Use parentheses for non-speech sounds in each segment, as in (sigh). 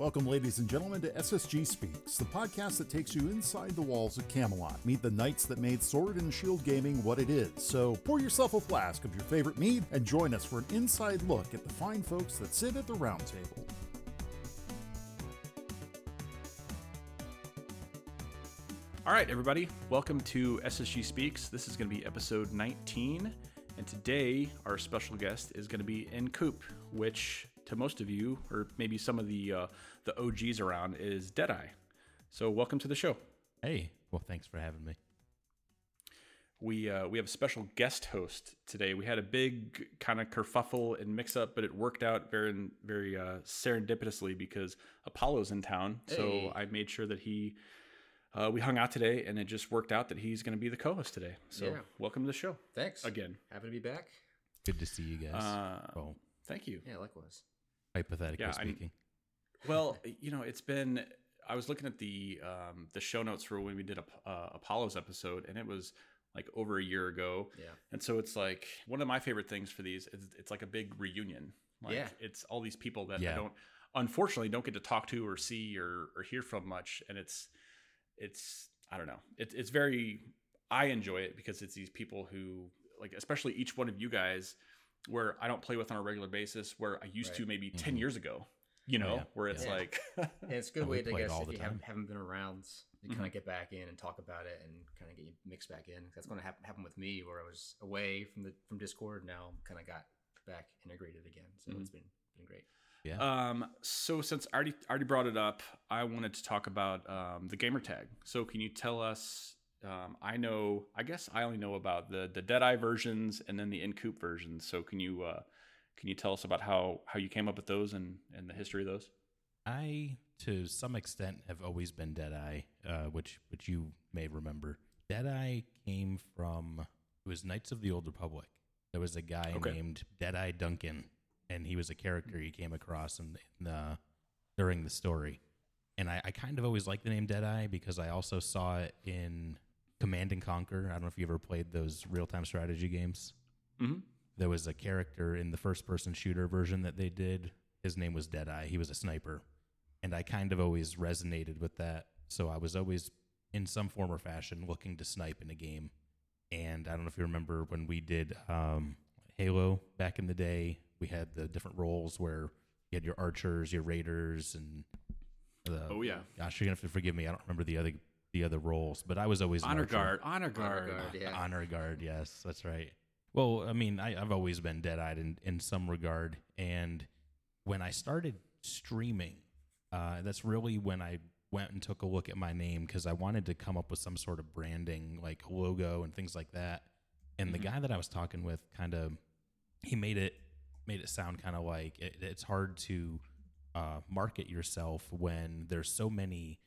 Welcome, ladies and gentlemen, to SSG Speaks, the podcast that takes you inside the walls of Camelot. Meet the knights that made Sword and Shield Gaming what it is. So pour yourself a flask of your favorite mead and join us for an inside look at the fine folks that sit at the round table. All right, everybody, welcome to SSG Speaks. This is going to be episode 19, and today our special guest is going to be nCoop, which to most of you, or maybe some of the uh, the OGs around, is Deadeye. So, welcome to the show. Hey, well, thanks for having me. We uh, we have a special guest host today. We had a big kind of kerfuffle and mix up, but it worked out very very uh, serendipitously because Apollo's in town. Hey. So I made sure that he uh, we hung out today, and it just worked out that he's going to be the co-host today. So Yeah. welcome to the show. Thanks. Again. Happy to be back. Good to see you guys. Uh, well, Thank you. Yeah, likewise. Hypothetically yeah, I'm- speaking. Well, you know, it's been. I was looking at the um, the show notes for when we did a uh, Apollo's episode, and it was like over a year ago. Yeah. And so it's like one of my favorite things for these is it's like a big reunion. Like Yeah. it's all these people that I don't unfortunately don't get to talk to or see or, or hear from much. And it's it's I don't know. It, it's very I enjoy it because it's these people who like especially each one of you guys where I don't play with on a regular basis where I used to Right. maybe 10 years ago. You know, yeah. where it's Yeah. like (laughs) And it's a good Oh, way to guess all if the you time. haven't, haven't been around to Mm-hmm. kind of get back in and talk about it and kind of get you mixed back in. That's going to happen happen with me where I was away from the from Discord. Now kind of got back integrated again. So Mm-hmm. it's been been great. Yeah. Um, so since I already already brought it up, I wanted to talk about um, the gamer tag. So can you tell us? Um, I know, I guess I only know about the the Deadeye versions and then the nCoop versions. So can you uh, can you tell us about how how you came up with those and and the history of those? I, to some extent, have always been Deadeye, uh, which which you may remember. Deadeye came from it was Knights of the Old Republic. There was a guy Okay. named Deadeye Duncan, and he was a character you came across in, in the during the story. And I, I kind of always liked the name Deadeye because I also saw it in Command and Conquer. I don't know if you ever played those real time strategy games. Mhm. There was a character in the first person shooter version that they did. His name was Deadeye. He was a sniper. And I kind of always resonated with that. So I was always, in some form or fashion, looking to snipe in a game. And I don't know if you remember when we did um, Halo back in the day, we had the different roles where you had your archers, your raiders, and the, Oh yeah, gosh, you're gonna have to forgive me. I don't remember the other the other roles, but I was always an honor archer. guard, honor guard. Honor guard, yeah. Honor guard, yes, that's right. Well, I mean, I, I've always been dead eyed in, in some regard. And when I started streaming, uh, that's really when I went and took a look at my name because I wanted to come up with some sort of branding, like a logo and things like that. And the guy that I was talking with kind of, he made it made it sound kind of like it, it's hard to uh, market yourself when there's so many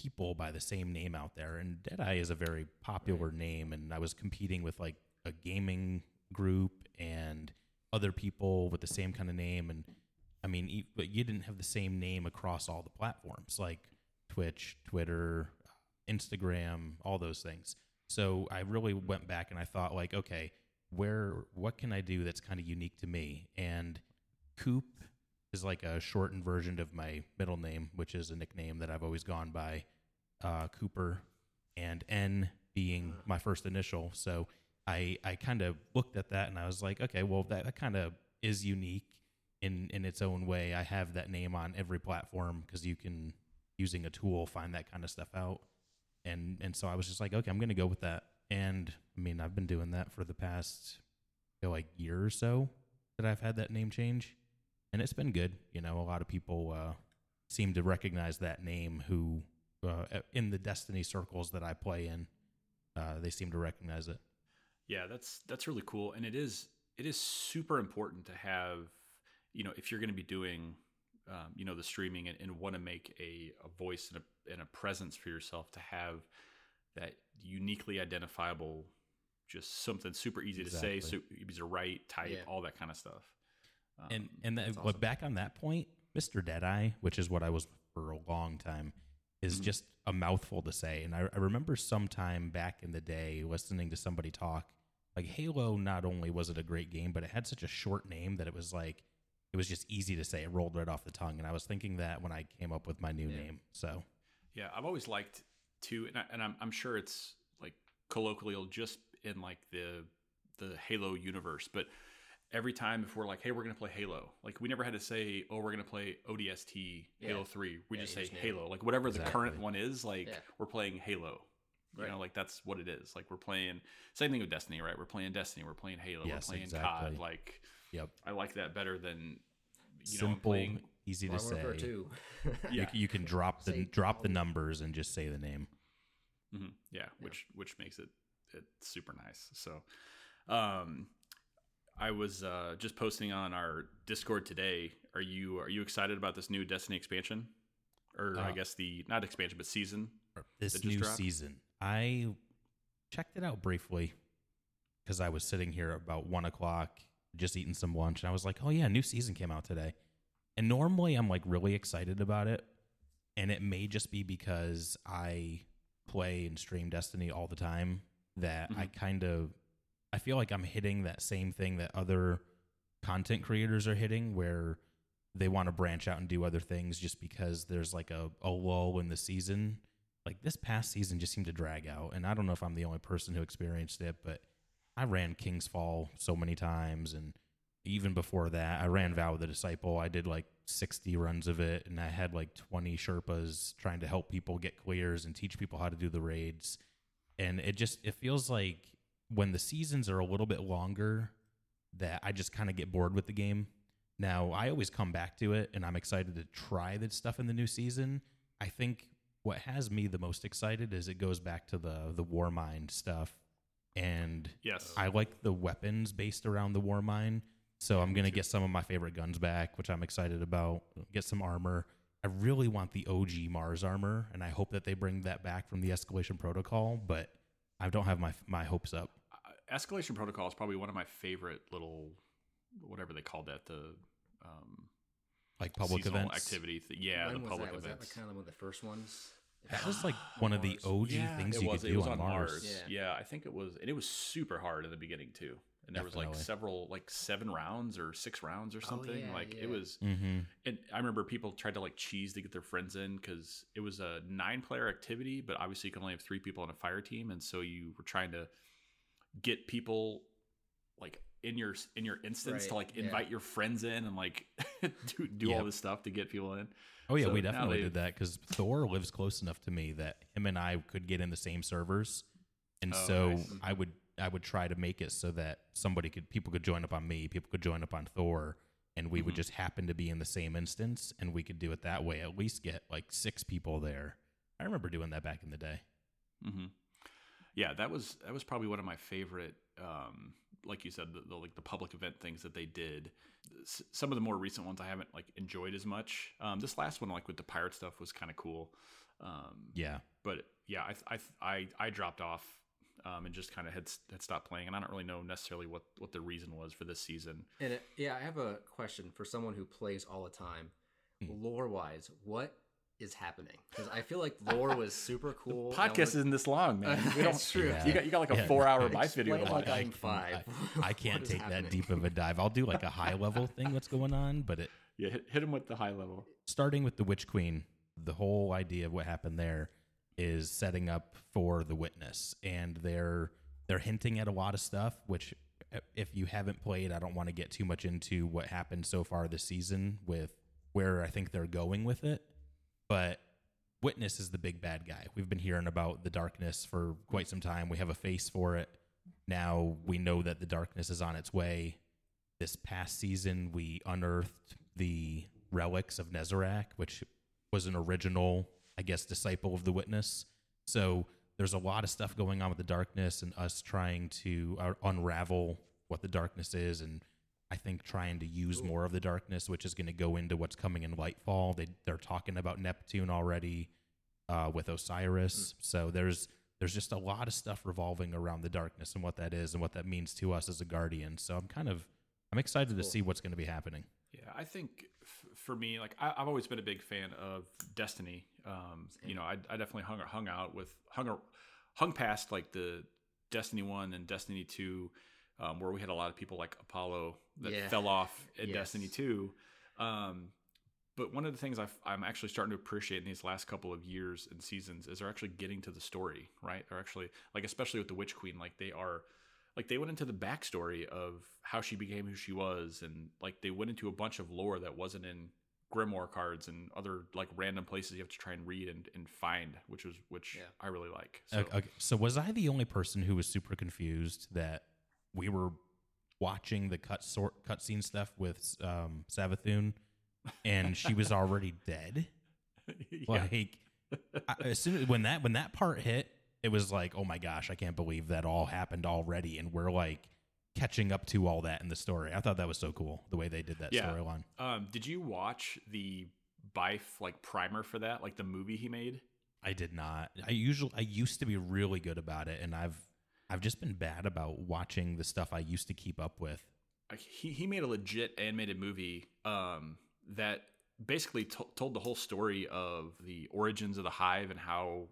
people by the same name out there. And Deadeye is a very popular name, and I was competing with like a gaming group and other people with the same kind of name. And I mean, but you didn't have the same name across all the platforms like Twitch, Twitter, uh, Instagram, all those things. So I really went back and I thought like, okay, where what can I do that's kind of unique to me? And Coop is like a shortened version of my middle name, which is a nickname that I've always gone by, uh, Cooper, and N being my first initial. So I I kind of looked at that and I was like, okay, well that, that kind of is unique in in its own way. I have that name on every platform because you can using a tool find that kind of stuff out. And and so I was just like, okay, I'm gonna go with that. And I mean, I've been doing that for the past you know, like year or so that I've had that name change, and it's been good. You know, a lot of people uh, seem to recognize that name who uh, in the Destiny circles that I play in, uh, they seem to recognize it. Yeah, that's that's really cool, and it is it is super important to have you know if you're going to be doing um, you know the streaming and, and want to make a, a voice and a, and a presence for yourself to have that uniquely identifiable just something super easy to say so Exactly. easy to write type Yeah. all that kind of stuff Um, and and that, but back on that point, Mister Deadeye, which is what I was for a long time, is Mm-hmm. just a mouthful to say. And I, I remember sometime back in the day listening to somebody talk like Halo. Not only was it a great game, but it had such a short name that it was like it was just easy to say. It rolled right off the tongue, and I was thinking that when I came up with my new Yeah. name. So Yeah, I've always liked to, and, I, and I'm, I'm sure it's like colloquial just in like the the Halo universe, but every time if we're like, hey, we're gonna play Halo, like we never had to say, oh, we're gonna play ODST Halo Yeah. Three. We Yeah, just say just Halo, like whatever the current one is, like Yeah. we're playing Halo. You Right. know, like that's what it is. Like we're playing same thing with Destiny, right? We're playing Destiny, we're playing Halo, Yes, we're playing exactly. COD. Like yep, I like that better than you know simple, playing easy to say. 2. (laughs) You, Yeah. c- you can drop the Say drop the numbers and just say the name. hmm Yeah, which which makes it it super nice. So, um, I was uh, just posting on our Discord today. Are you are you excited about this new Destiny expansion, or I Uh, guess the not expansion but season? this new dropped? season. I checked it out briefly because I was sitting here about one o'clock, just eating some lunch, and I was like, "Oh yeah, new season came out today." And normally, I'm like really excited about it, and it may just be because I play and stream Destiny all the time that I kind of I feel like I'm hitting that same thing that other content creators are hitting, where they want to branch out and do other things just because there's like a, a lull in the season. Like this past season just seemed to drag out. And I don't know if I'm the only person who experienced it, but I ran King's Fall so many times. And even before that, I ran Vow of the Disciple. I did like 60 runs of it. And I had like 20 Sherpas trying to help people get clears and teach people how to do the raids. And it just, it feels like when the seasons are a little bit longer, that I just kind of get bored with the game. Now, I always come back to it and I'm excited to try the stuff in the new season. I think what has me the most excited is it goes back to the the Warmind stuff and Yes, I like the weapons based around the Warmind. So I'm going to get some of my favorite guns back, which I'm excited about. Get some armor. I really want the OG Mars armor and I hope that they bring that back from the escalation protocol, but I don't have my my hopes up. Escalation Protocol is probably one of my favorite little whatever they called that the um, Like public seasonal events. activity. Th- yeah, when the was public that? Was that like kind of one of the first ones? That was like (sighs) one of the OG yeah, things it you was. could it do was on, on Mars. Yeah. Yeah. I think it was, and it was super hard in the beginning too. And there was like several, like seven rounds or six rounds or something. yeah, like yeah. it was, Mm-hmm. and I remember people tried to like cheese to get their friends in because it was a nine-player activity, but obviously you can only have three people on a fire team, and so you were trying to get people like in your in your instance to Right, like yeah. invite your friends in and like (laughs) do do all this stuff to get people in. Oh yeah, So we definitely they've- did that because Thor lives close enough to me that him and I could get in the same servers, and Oh, so nice. I would I would try to make it so that somebody could people could join up on me, people could join up on Thor, and we would Mhm. just happen to be in the same instance, and we could do it that way. At least get like six people there. I remember doing that back in the day. hmm Yeah, that was that was probably one of my favorite, um, like you said, the, the like the public event things that they did. S- some of the more recent ones I haven't like enjoyed as much. Um, this last one, like with the pirate stuff, was kind of cool. Um, Yeah, but yeah, I I I, I dropped off um, and just kind of had had stopped playing, and I don't really know necessarily what what the reason was for this season. And it, yeah, I have a question for someone who plays all the time. Hmm. Lore wise, what is happening? Because I feel like lore was super (laughs) cool. Podcast Now isn't this long, man. (laughs) We don't. That's true. Yeah. You got you got like a Yeah. four hour we're- (laughs) video to watch. like I'm I- five. I What can't take happening? that deep of a dive. I'll do like a high level thing What's going on, but it yeah, hit, hit him with the high level. starting with the Witch Queen, the whole idea of what happened there is setting up for the witness, and they're they're hinting at a lot of stuff. Which, uh, if you haven't played, I don't want to get too much into what happened so far this season with where I think they're going with it. But Witness is the big bad guy. We've been hearing about the darkness for quite some time. We have a face for it. Now we know that the darkness is on its way. This past season, we unearthed the relics of Nezarec, which was an original, I guess, disciple of the Witness. So there's a lot of stuff going on with the darkness and us trying to uh, unravel what the darkness is and I think trying to use more of the darkness, which is going to go into what's coming in Lightfall. They they're talking about Neptune already uh, with Osiris. So there's there's just a lot of stuff revolving around the darkness and what that is and what that means to us as a guardian. So I'm kind of I'm excited to see what's going to be happening. Yeah, I think f- for me, like I, I've always been a big fan of Destiny. Um, you know, I, I definitely hung hung out with hung a- hung past like the Destiny one and Destiny two um, where we had a lot of people like Apollo that Yeah. fell off in Yes. Destiny 2. Um, but one of the things i am actually starting to appreciate in these last couple of years and seasons is they're actually getting to the story, right? They're actually like, especially with the Witch Queen, like they are, like they went into the backstory of how she became who she was, and like they went into a bunch of lore that wasn't in grimoire cards and other like random places you have to try and read and, and find, which was which Yeah. I really like. So, Okay, okay, so was I the only person who was super confused that we were watching the cut sort cutscene stuff with um, Savathun, and she was already dead? (laughs) yeah. Like, I, as soon as when that when that part hit, it was like, oh my gosh, I can't believe that all happened already, and we're like catching up to all that in the story. I thought that was so cool the way they did that Yeah. storyline. Um, did you watch the Byf like primer for that, like the movie he made? I did not. I usually I used to be really good about it, and I've I've just been bad about watching the stuff I used to keep up with. He he made a legit animated movie um, that basically to- told the whole story of the origins of the hive and how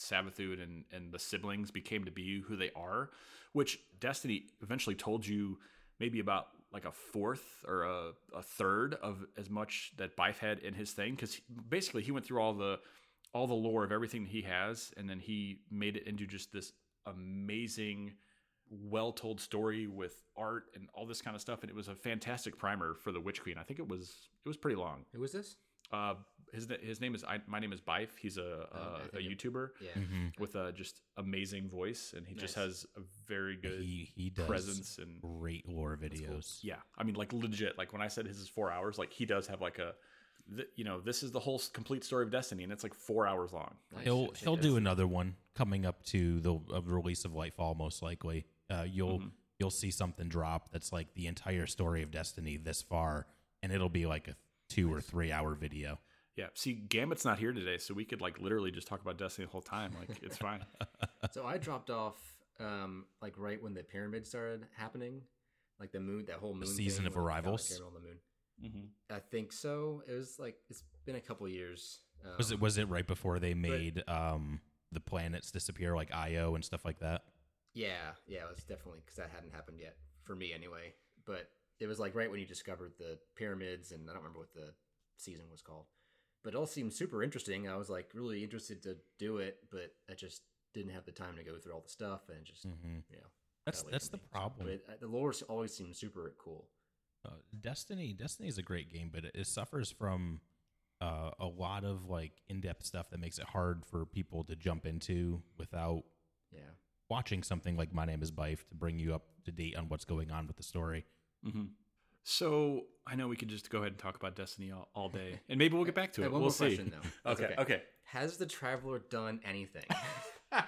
Savathun and and the siblings became to be who they are, which Destiny eventually told you maybe about like a fourth or a, a third of as much that Byf had in his thing because basically he went through all the all the lore of everything that he has and then he made it into just this amazing well told story with art and all this kind of stuff and it was a fantastic primer for the witch queen i think it was it was pretty long Who was this? uh his, his name is I, my name is Byf. He's a Oh, uh, I a think it- YouTuber Yeah. with a just amazing voice, and he just has a very good He he does presence and great lore videos. yeah, I mean, like legit. Like when I said his is four hours, like he does have like a, th- you know, this is the whole complete story of Destiny, and it's like four hours long. Nice. He'll Check he'll it do another one coming up to the uh, release of Lightfall, most likely. Uh, you'll Mhm. you'll see something drop that's like the entire story of Destiny this far, and it'll be like a two or three hour video. Yeah. See, Gambit's not here today, so we could like literally just talk about Destiny the whole time. Like it's (laughs) fine. So I dropped off um like right when the pyramid started happening, like the moon, that whole moon. season thing of when like, Arrivals? on the moon. Mm-hmm. I think so. It was like it's been a couple years. Um, Was it was it right before they made um the planets disappear like Io and stuff like that? Yeah, yeah, it was definitely because that hadn't happened yet for me anyway. But it was like right when you discovered the pyramids, and I don't remember what the season was called. But it all seemed super interesting. I was like really interested to do it, but I just didn't have the time to go through all the stuff, and just Mm-hmm. you know. That's that's the me. Problem. But it, uh, the lore always seemed super cool. Uh, Destiny Destiny is a great game, but it, it suffers from uh, a lot of like in depth stuff that makes it hard for people to jump into without Yeah. watching something like My Name Is Byf to bring you up to date on what's going on with the story. Mm-hmm. So I know we could just go ahead and talk about Destiny all, all day, (laughs) and maybe we'll get back to it. one we'll more see. question though. (laughs) That's Okay. Okay. Has the traveler done anything? (laughs)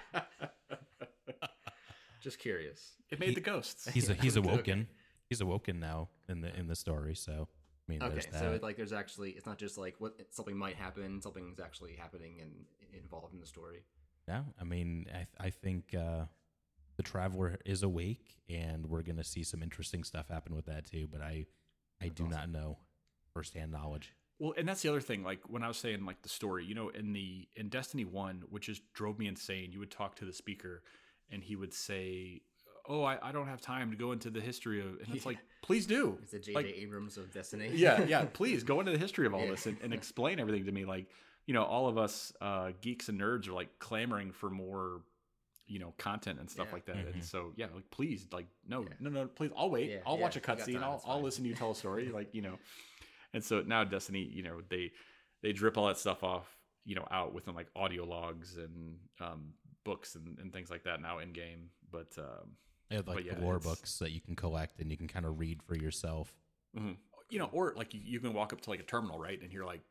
just curious. It made He- the ghosts. He's Yeah, he's okay. awoken. He's awoken now in the in the story. So I mean, Okay, that. so it, like there's actually it's not just like what something might happen, something's actually happening and involved in the story. Yeah, I mean, I, I think uh, the traveler is awake, and we're gonna see some interesting stuff happen with that too. But I, I That's do awesome. not know firsthand knowledge. Well, and that's the other thing. Like when I was saying, like the story, you know, in the in Destiny One, which just drove me insane. You would talk to the speaker, and he would say, "Oh, I, I don't have time to go into the history of," and it's Yeah. like, "Please do." It's the J.J. Like- Abrams of Destiny. yeah, (laughs) yeah. Please go into the history of all Yeah. this and, and (laughs) explain everything to me. Like, you know, all of us uh, geeks and nerds are like clamoring for more, you know, content and stuff Yeah. like that. Mhm. And so, yeah, like please, like, no, Yeah. no, no, please. I'll wait. Yeah, I'll yeah, watch a cutscene. I'll, I'll listen to you tell a story. (laughs) like, you know. And so now Destiny, you know, they they drip all that stuff off, you know, out within like audio logs and um, books and, and things like that now in game. But um, They have like yeah, the lore books that you can collect and you can kind of read for yourself. Mhm. You know, or like you, you can walk up to like a terminal, right, and hear like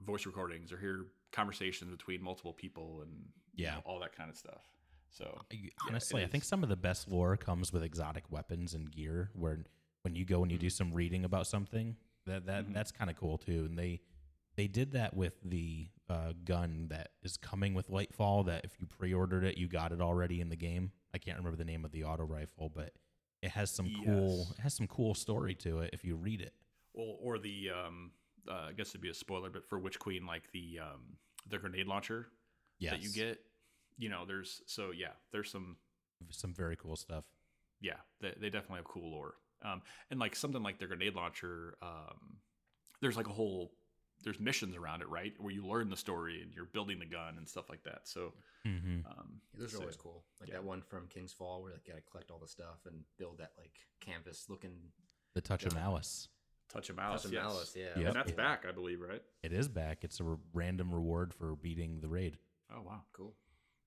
voice recordings or hear conversations between multiple people and you Yeah. know, all that kind of stuff. So Honestly, it I think some of the best lore comes with exotic weapons and gear. Where when you go and you do some reading about something, that that Mhm. that's kind of cool too. And they they did that with the uh, gun that is coming with Lightfall. That if you pre-ordered it, you got it already in the game. I can't remember the name of the auto rifle, but it has some cool it has some cool story to it if you read it. or or the um, uh, I guess it'd be a spoiler, but for Witch Queen, like the um, the grenade launcher Yes, that you get, you know, there's so yeah, there's some some very cool stuff. yeah, they, they definitely have cool lore. Um, and like something like their grenade launcher, um, there's like a whole there's missions around it, right? Where you learn the story and you're building the gun and stuff like that. So, Mm-hmm. um, Yeah, those are always cool. Like yeah. that one from King's Fall where like, you gotta collect all the stuff and build that like canvas looking The touch of Yeah. malice. Touch of Malice, touch of yes. malice. Yeah. Yep. And that's Yeah. back, I believe, right? It is back. It's a r- random reward for beating the raid, Oh wow, Cool.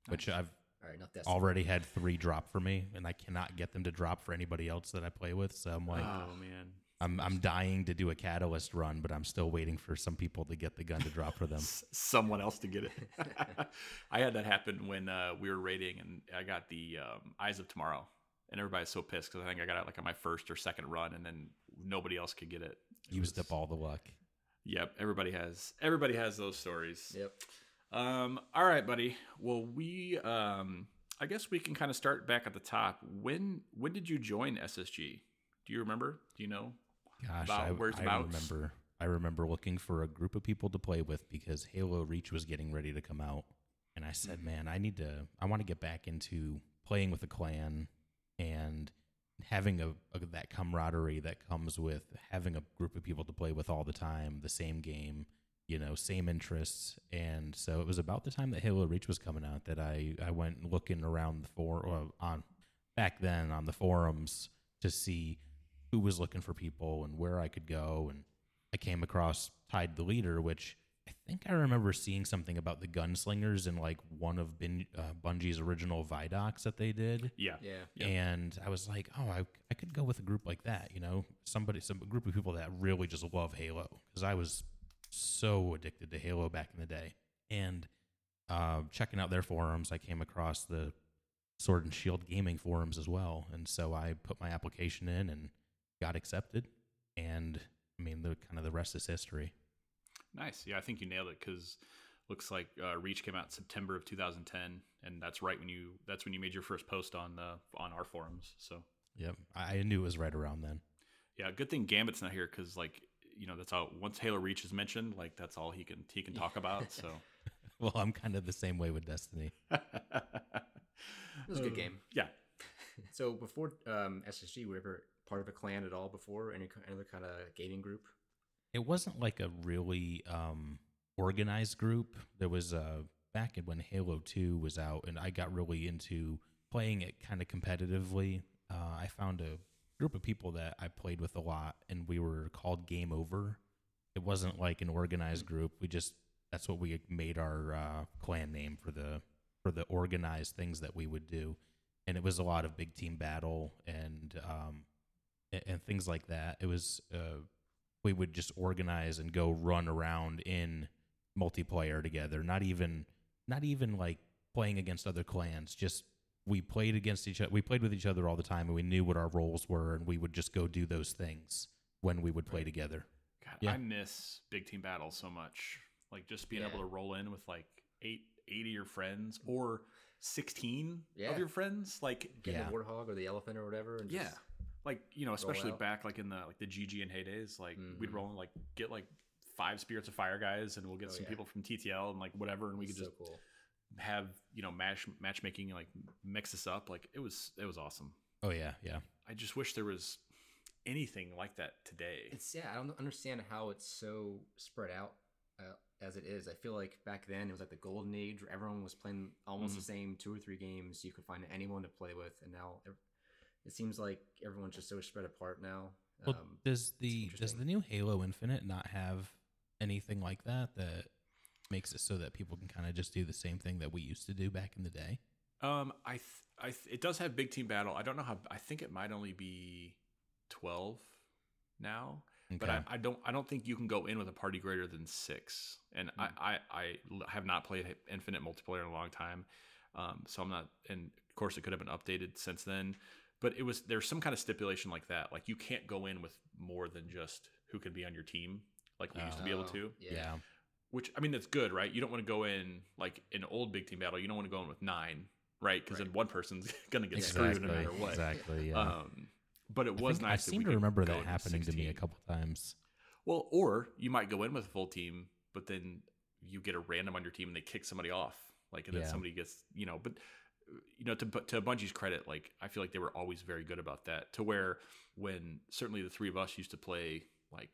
which I've All right, enough that. already had three drop for me, and I cannot get them to drop for anybody else that I play with. So I'm like, oh man, I'm I'm dying to do a catalyst run, but I'm still waiting for some people to get the gun to drop for them. (laughs) Someone else to get it. (laughs) I had that happen when uh, we were raiding, and I got the um, Eyes of Tomorrow, and everybody's so pissed because I think I got it like on my first or second run, and then nobody else could get it. It Used was- up all the luck. Yep, everybody has everybody has those stories. Yep. Um, all right, buddy. Well, we um, I guess we can kind of start back at the top. When when did you join SSG? Do you remember? Do you know? Gosh, I, where's I remember. I remember looking for a group of people to play with because Halo Reach was getting ready to come out, and I said, Mm-hmm. "Man, I need to. I want to get back into playing with a clan and having a, a that camaraderie that comes with having a group of people to play with all the time, the same game, you know, same interests." And so it was about the time that Halo Reach was coming out that I I went looking around the for on back then on the forums to see who was looking for people and where I could go. And I came across Tide the Leader, which I think I remember seeing something about the gunslingers in like one of Bin, uh, Bungie's original Vidocs that they did. Yeah. Yeah. And I was like, oh, I, I could go with a group like that, you know, somebody, some group of people that really just love Halo because I was so addicted to Halo back in the day. And uh, checking out their forums, I came across the Sword and Shield gaming forums as well. And so I put my application in and got accepted. And I mean, the kind of the rest is history. Nice. Yeah, I think you nailed it because looks like uh, Reach came out in September of 2010, and that's right when you that's when you made your first post on the on our forums. So Yep. I I knew it was right around then. yeah, good thing Gambit's not here because like you know that's all. Once Halo Reach is mentioned, like that's all he can he can talk (laughs) about. So (laughs) Well, I'm kind of the same way with Destiny. (laughs) It was a good game. Yeah. So before um, SSG, were ever part of a clan at all before? Any other kind of gaming group? it wasn't like a really um, organized group. There was a back in when Halo Two was out, and I got really into playing it kind of competitively. Uh, I found a group of people that I played with a lot, and we were called Game Over. It wasn't like an organized group. We just that's what we made our uh, clan name for the for the organized things that we would do, and it was a lot of big team battle and um, and, and things like that. It was uh, we would just organize and go run around in multiplayer together. Not even not even like playing against other clans. Just we played against each other. We played with each other all the time, and we knew what our roles were, and we would just go do those things when we would play together. God, Yeah. I miss big team battles so much. Like just being Yeah. able to roll in with like eight eight of your friends or sixteen Yeah. of your friends. Like Get Yeah. the warthog or the elephant or whatever. And yeah just- like you know especially back like in the like the gg and heydays like we'd Mhm. roll in like get like five spirits of fire guys and we'll get Oh, some yeah. people from ttl and like whatever and we could so just cool. have you know match matchmaking like mix this up like it was it was awesome Oh yeah, yeah. i just wish there was anything like that today It's yeah, I don't understand how it's so spread out uh, as it is. I feel like back then it was like the golden age where everyone was playing almost Mm-hmm. the same two or three games. You could find anyone to play with, and now it seems like everyone's just so spread apart now. Well, Um, does the does the new Halo Infinite not have anything like that that makes it so that people can kind of just do the same thing that we used to do back in the day? um i th- i th- it does have big team battle i don't know how i think it might only be 12 now but I, I don't I don't think you can go in with a party greater than six. And I, I, I have not played Infinite multiplayer in a long time, um, so I'm not. And of course, it could have been updated since then. But it was there's some kind of stipulation like that. Like you can't go in with more than just who could be on your team, like we used to be able oh, to. Yeah. yeah. Which I mean, that's good, right? You don't want to go in like an old big team battle. You don't want to go in with nine, right? Because then one person's (laughs) gonna get Exactly. screwed no matter what. Exactly. Yeah. Um, but it I was think- nice. I that seem we to could remember that happening to me a couple times. Well, or you might go in with a full team, but then you get a random on your team and they kick somebody off. Like, and then somebody gets, you know, but you know, to to Bungie's credit, like I feel like they were always very good about that. To where when certainly the three of us used to play like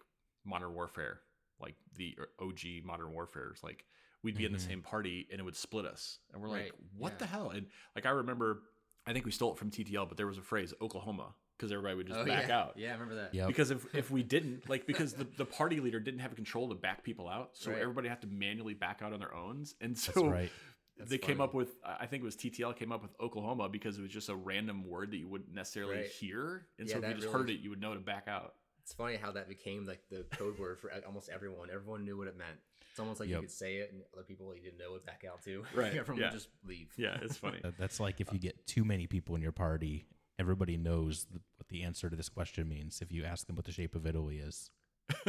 Modern Warfare, like the er, OG Modern Warfare's, like we'd be in the mm-hmm. same party and it would split us, and we're like, what yeah. the hell? And like I remember, I think we stole it from TTL, but there was a phrase Oklahoma because everybody would just oh, back yeah. out. Yeah, I remember that. Yep. Because if, if we didn't, (laughs) like, because the, the party leader didn't have control to back people out, so Right. everybody had to manually back out on their own. And so That's right. That's they came up with, I think it was TTL came up with Oklahoma because it was just a random word that you wouldn't necessarily Right. hear. And Yeah, so if you just really- heard it, you would know to back out. It's funny how that became like the code word for almost everyone. Everyone knew what it meant. It's almost like Yep. you could say it, and other people you didn't know would back out too. (laughs) Right, Everyone yeah. would just leave. Yeah, it's funny. That's like if you get too many people in your party, everybody knows the, what the answer to this question means. If you ask them what the shape of Italy is, (laughs)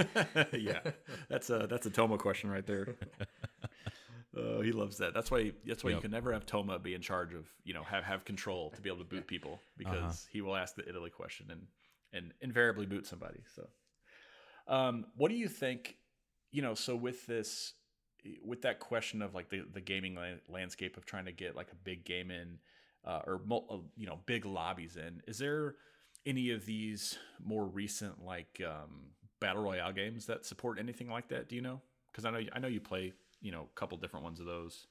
yeah, that's a that's a Toma question right there. (laughs) Oh, he loves that. That's why. That's why you can never have Toma be in charge of you know have have control to be able to boot people because Uh-huh. he will ask the Italy question and and invariably boot somebody. So, um, what do you think? You know, so with this, with that question of like the the gaming la- landscape of trying to get like a big game in, uh, or mul- uh, you know big lobbies in, is there any of these more recent like um, battle royale games that support anything like that? Do you know? Because I know I know you play you know a couple different ones of those.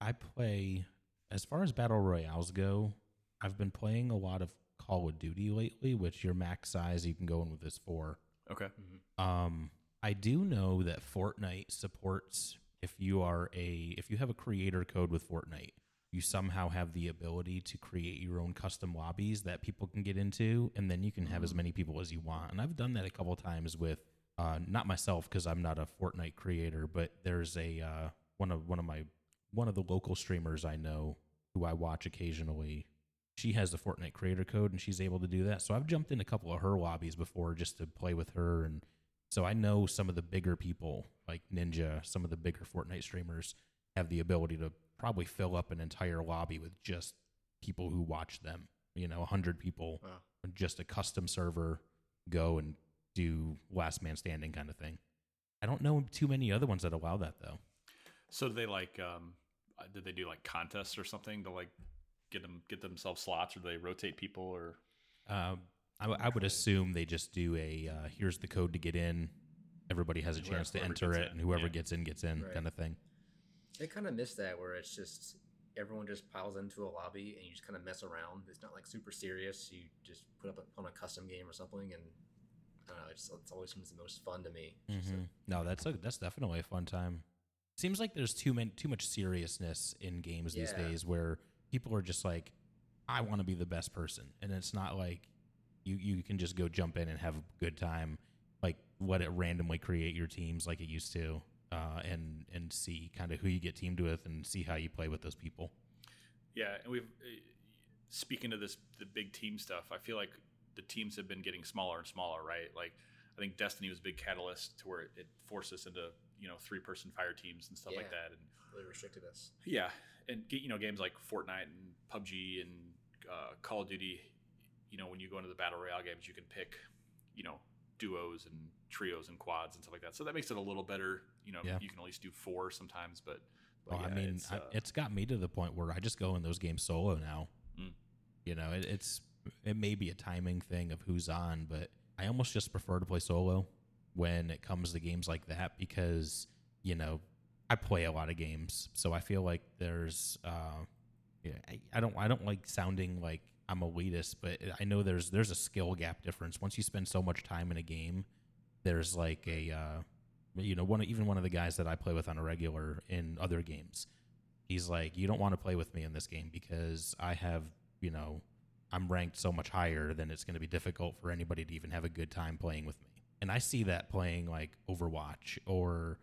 I play as far as battle royales go. I've been playing a lot of Call of Duty lately, which your max size you can go in with is four. Okay. Um, I do know that Fortnite supports if you are a if you have a creator code with Fortnite, you somehow have the ability to create your own custom lobbies that people can get into, and then you can have as many people as you want. And I've done that a couple times with uh, not myself because I'm not a Fortnite creator, but there's a uh, one of one of my one of the local streamers I know who I watch occasionally. She has the Fortnite creator code and she's able to do that. So I've jumped in a couple of her lobbies before just to play with her and so I know some of the bigger people like Ninja, some of the bigger Fortnite streamers have the ability to probably fill up an entire lobby with just people who watch them. You know, 100 people, Wow. just a custom server, go and do last man standing kind of thing. I don't know too many other ones that allow that though. So do they like um uh, did they do like contests or something to like get them get themselves slots or do they rotate people or Um, I, w- I would assume they just do a uh, here's the code to get in. Everybody has a Whoever- chance to enter it, in, and whoever yeah. gets in gets in, Right. kind of thing. I kind of miss that where it's just everyone just piles into a lobby and you just kind of mess around. It's not like super serious. You just put up a, on a custom game or something, and I don't know. It's, it's always seems the most fun to me. It's just a- Mhm. No, that's a, that's definitely a fun time. Seems like there's too many too much seriousness in games these days, where people are just like, I want to be the best person, and it's not like you you can just go jump in and have a good time, like let it randomly create your teams like it used to, uh, and and see kind of who you get teamed with and see how you play with those people. Yeah, and we've uh, speaking of this the big team stuff. I feel like the teams have been getting smaller and smaller, right? Like I think Destiny was a big catalyst to where it, it forced us into you know three person fire teams and stuff like that. And really restricted us. yeah, and get you know games like Fortnite and PUBG and uh, Call of Duty. You know when you go into the battle royale games, you can pick you know duos and trios and quads and stuff like that. So that makes it a little better. You know Yeah. you can at least do four sometimes, but. but Well, I mean, it's, I, uh, it's got me to the point where I just go in those games solo now. Mm. You know, it, it's it may be a timing thing of who's on, but I almost just prefer to play solo when it comes to games like that because you know I play a lot of games, so I feel like there's uh, yeah, I, I don't I don't like sounding like I'm elitist, but I know there's there's a skill gap difference once you spend so much time in a game. There's like a uh, you know one even one of the guys that I play with on a regular in other games. He's like, you don't want to play with me in this game because I have you know I'm ranked so much higher than it's going to be difficult for anybody to even have a good time playing with me. And I see that playing like Overwatch or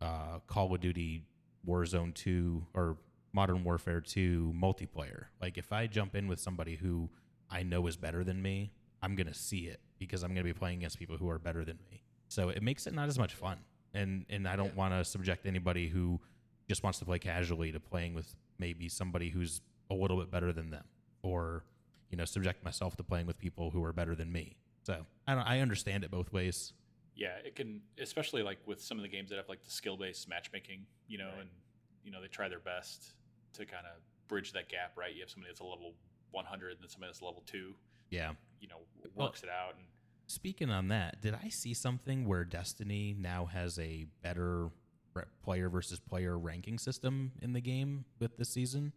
uh, Call of Duty Warzone 2 or Modern Warfare 2 multiplayer. Like if I jump in with somebody who I know is better than me, I'm going to see it because I'm going to be playing against people who are better than me. So it makes it not as much fun. And and I don't Yeah. want to subject anybody who just wants to play casually to playing with maybe somebody who's a little bit better than them or you know subject myself to playing with people who are better than me. So I don't I understand it both ways. Yeah, it can, especially like with some of the games that have like the skill based matchmaking, you know, Right. and you know they try their best to kind of bridge that gap, right? You have somebody that's a level 100 and then somebody that's level two. Yeah. You know, works well, it out. And speaking on that, did I see something where Destiny now has a better player versus player ranking system in the game with this season?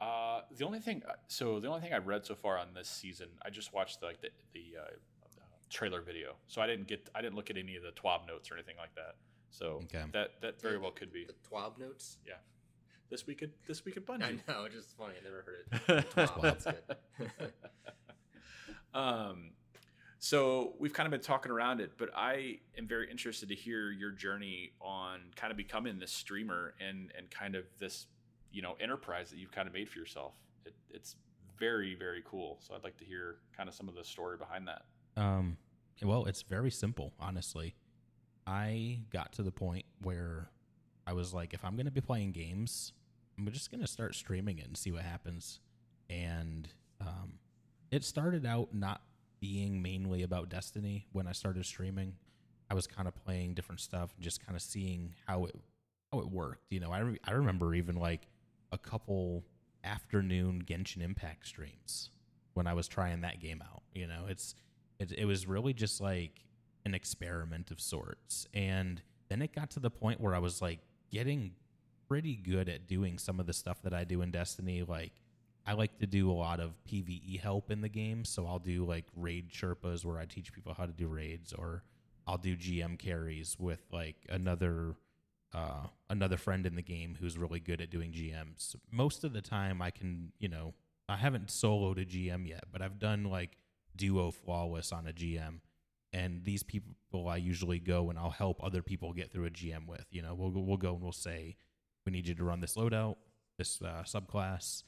Uh, the only thing, uh, so the only thing I've read so far on this season, I just watched the, like the, the uh, trailer video, so I didn't get, I didn't look at any of the TWAB notes or anything like that. So okay. that that very well could be the TWAB notes. Yeah, this week at this week at Bungie. I know, just funny. I never heard it. (laughs) TWAB, that's good. (laughs) (laughs) um, so we've kind of been talking around it, but I am very interested to hear your journey on kind of becoming this streamer and and kind of this you know enterprise that you've kind of made for yourself. It, it's very very cool. So I'd like to hear kind of some of the story behind that. Um, well, it's very simple, honestly. I got to the point where I was like, if I'm going to be playing games, I'm just going to start streaming it and see what happens. And um, it started out not being mainly about Destiny when I started streaming. I was kind of playing different stuff and just kind of seeing how it how it worked. You know, I re- I remember even like a couple afternoon Genshin Impact streams when I was trying that game out. You know, it's it, it was really just like an experiment of sorts, and then it got to the point where I was like getting pretty good at doing some of the stuff that I do in Destiny. Like I like to do a lot of PVE help in the game, so I'll do like raid Sherpas where I teach people how to do raids, or I'll do GM carries with like another uh, another friend in the game who's really good at doing GMs. Most of the time, I can, you know, I haven't soloed a GM yet, but I've done like duo flawless on a GM. And these people, I usually go and I'll help other people get through a GM with. You know, we'll we'll go and we'll say, we need you to run this loadout, this uh, subclass,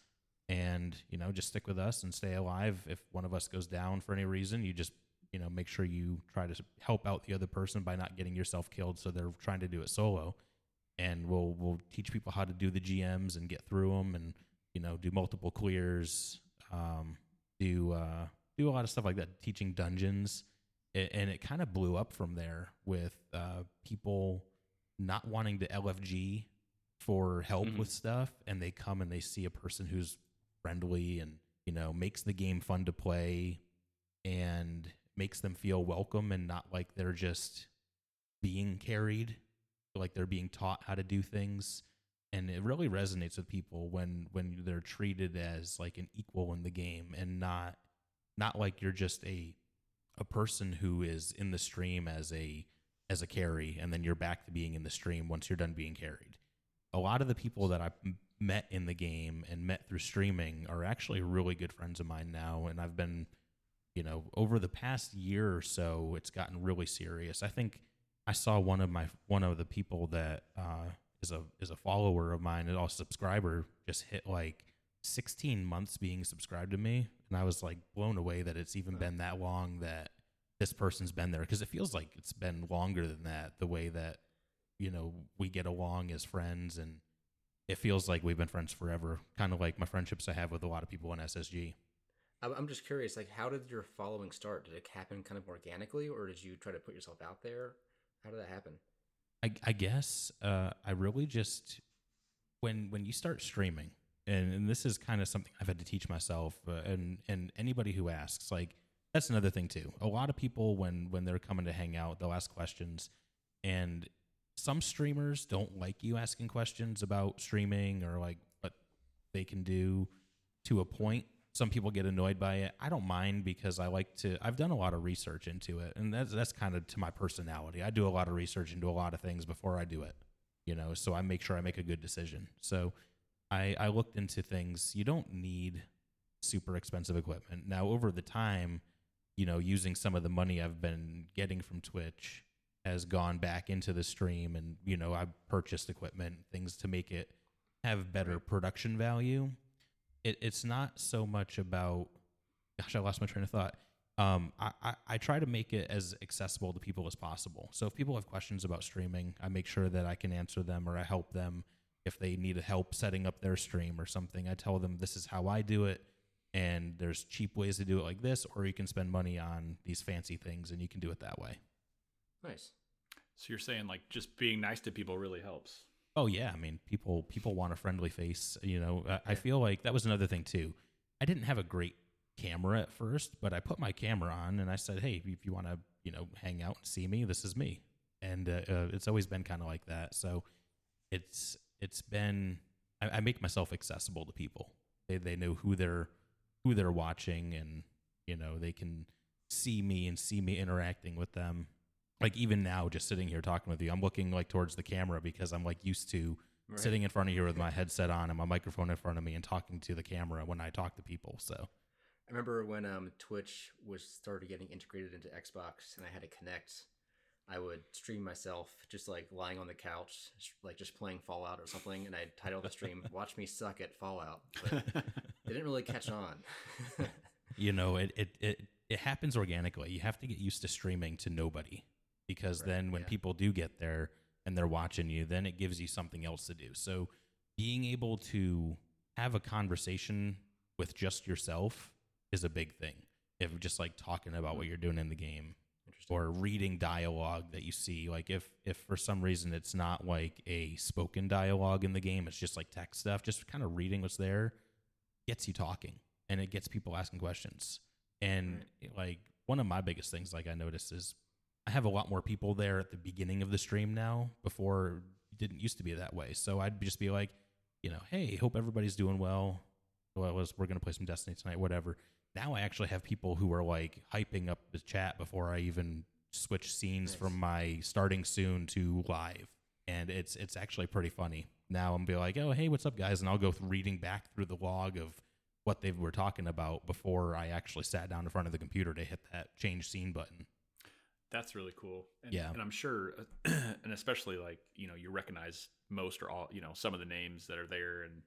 and you know, just stick with us and stay alive. If one of us goes down for any reason, you just you know make sure you try to help out the other person by not getting yourself killed. So they're trying to do it solo and we'll we'll teach people how to do the GMs and get through them, and you know do multiple clears, um, do uh, do a lot of stuff like that, teaching dungeons, and it kind of blew up from there with uh, people not wanting to LFG for help mm-hmm. with stuff, and they come and they see a person who's friendly and you know makes the game fun to play and makes them feel welcome and not like they're just being carried like they're being taught how to do things. And it really resonates with people when when they're treated as like an equal in the game and not not like you're just a a person who is in the stream as a as a carry and then you're back to being in the stream once you're done being carried. A lot of the people that i've met in the game and met through streaming are actually really good friends of mine now. And i've been you know over the past year or so it's gotten really serious. I think I saw one of my one of the people that uh, is a is a follower of mine and also subscriber just hit like 16 months being subscribed to me, and I was like blown away that it's even been that long that this person's been there. Because it feels like it's been longer than that. The way that you know we get along as friends. And it feels like we've been friends forever. Kind of like my friendships i have with a lot of people in ssg i'm just curious like how did your following start? Did it happen kind of organically or did you try to put yourself out there how did that happen? I, I guess uh, I really just when when you start streaming, and, and this is kind of something I've had to teach myself, uh, and and anybody who asks, like that's another thing too. A lot of people when when they're coming to hang out, they'll ask questions, and some streamers don't like you asking questions about streaming or like what they can do to a point some people get annoyed by it. I don't mind because I like to. I've done a lot of research into it, and that's that's kind of to my personality. I do a lot of research into a lot of things before I do it, you know. So I make sure I make a good decision. So I I looked into things. You don't need super expensive equipment now. Over the time, you know, using some of the money I've been getting from Twitch has gone back into the stream, and you know, I purchased equipment, things to make it have better production value it, it's not so much about gosh i lost my train of thought. Um, I, I, I, try to make it as accessible to people as possible. So if people have questions about streaming i make sure that i can answer them or i help them. If they need help setting up their stream or something i tell them this is how i do it and there's cheap ways to do it like this or you can spend money on these fancy things and you can do it that way. Nice. So you're saying like just being nice to people really helps Oh yeah, I mean people people want a friendly face. You know, I, I feel like that was another thing too. I didn't have a great camera at first, but I put my camera on and I said, "Hey, if you want to, you know, hang out and see me, this is me." And uh, uh, it's always been kind of like that. So it's it's been I, I make myself accessible to people. They they know who they're who they're watching, and you know they can see me and see me interacting with them like even now just sitting here talking with you i'm looking like towards the camera because i'm like used to Right. sitting in front of you with my headset on and my microphone in front of me and talking to the camera when i talk to people so I remember when um, Twitch was started getting integrated into Xbox, and I had to connect. I would stream myself just like lying on the couch, like just playing Fallout or something, and I'd title the stream (laughs) "Watch Me Suck at Fallout." But it didn't really catch on. you know (laughs) it, it it it happens organically you have to get used to streaming to nobody because Right, then when yeah. people do get there and they're watching you then it gives you something else to do. So being able to have a conversation with just yourself is a big thing. If just like talking about what hmm. you're doing in the game or reading dialogue that you see like if if for some reason it's not like a spoken dialogue in the game it's just like text stuff just kind of reading what's there gets you talking and it gets people asking questions. And like one of my biggest things like i noticed is i have a lot more people there at the beginning of the stream now. Before it didn't used to be that way. So i'd just be like you know hey hope everybody's doing well. Well we're gonna play some destiny tonight whatever. Now i actually have people who are like hyping up the chat before i even switch scenes Nice. from my starting soon to live. And it's it's actually pretty funny. Now i'm be like oh hey what's up guys? And i'll go reading back through the log of what they were talking about before i actually sat down in front of the computer to hit that change scene button That's really cool. And, Yeah. and I'm sure, (clears throat) and especially like you know, you recognize most or all, you know, some of the names that are there, and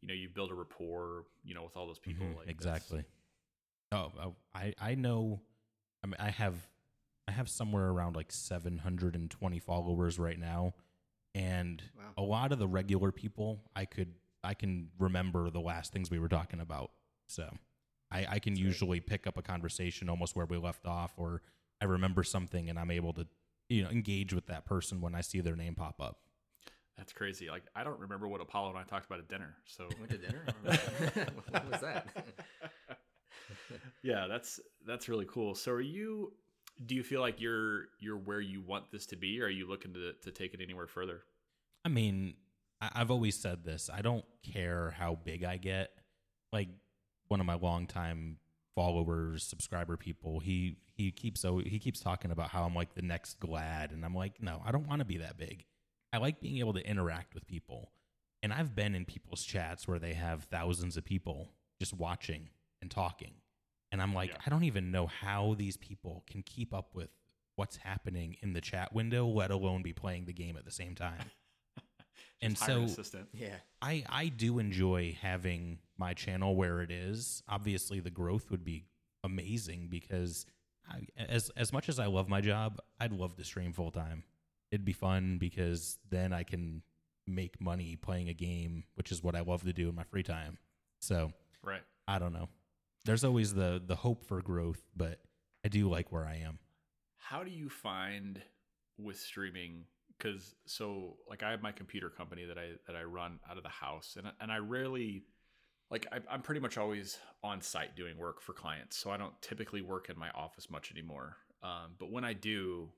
you know, you build a rapport, you know, with all those people. Mhm, Like exactly oh, oh i i know i mean i have i have somewhere around like 720 followers right now and Wow. a lot of the regular people i could i can remember the last things we were talking about so i i can That's great. usually pick up a conversation almost where we left off or i remember something and i'm able to you know engage with that person when i see their name pop up That's crazy. Like I don't remember what Apollo and I talked about at dinner. So (laughs) Went to dinner. (laughs) what was that? yeah, that's that's really cool. So are you? Do you feel like you're you're where you want this to be, or are you looking to to take it anywhere further? I mean, I- I've always said this. I don't care how big I get. Like one of my longtime followers, subscriber people, he he keeps so he keeps talking about how I'm like the next Gladd, and I'm like, no, I don't want to be that big. I like being able to interact with people, and I've been in people's chats where they have thousands of people just watching and talking, and I'm like, Yeah. I don't even know how these people can keep up with what's happening in the chat window, let alone be playing the game at the same time. And Just an so- assistant. yeah. I I do enjoy having my channel where it is. Obviously, the growth would be amazing because I, as as much as I love my job, I'd love to stream full time. It'd be fun because then I can make money playing a game, which is what I love to do in my free time. So Right. I don't know. There's always the the hope for growth, but I do like where I am. How do you find with streaming? Because so like I have my computer company that I that I run out of the house, and and I rarely like I, I'm pretty much always on site doing work for clients, so I don't typically work in my office much anymore. Um, but when I do,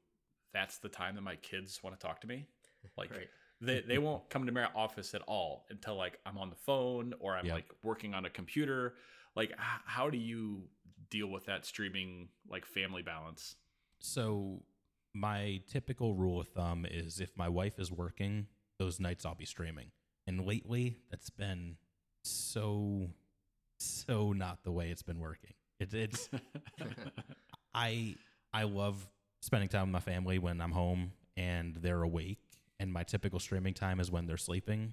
that's the time that my kids want to talk to me. (laughs) Like Right. they (laughs) they won't come to my office at all until like I'm on the phone or I'm like working on a computer. Like how do you deal with that streaming like family balance? So my typical rule of thumb is if my wife is working, those nights I'll be streaming. And lately, that's been so so not the way it's been working. It, it's (laughs) I I love spending time with my family when I'm home and they're awake, and my typical streaming time is when they're sleeping.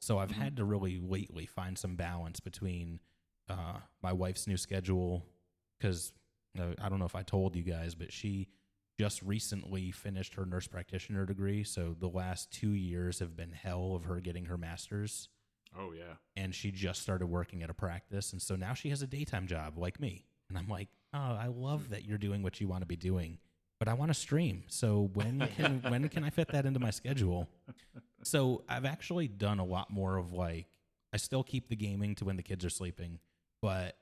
So I've had to really lately find some balance between uh, my wife's new schedule because uh, I don't know if I told you guys, but she just recently finished her nurse practitioner degree. So the last two years have been hell of her getting her master's oh yeah. and she just started working at a practice and so now she has a daytime job like me and i'm like oh i love that you're doing what you want to be doing but i want to stream so when (laughs) can when can i fit that into my schedule so I've actually done a lot more of like I still keep the gaming to when the kids are sleeping, but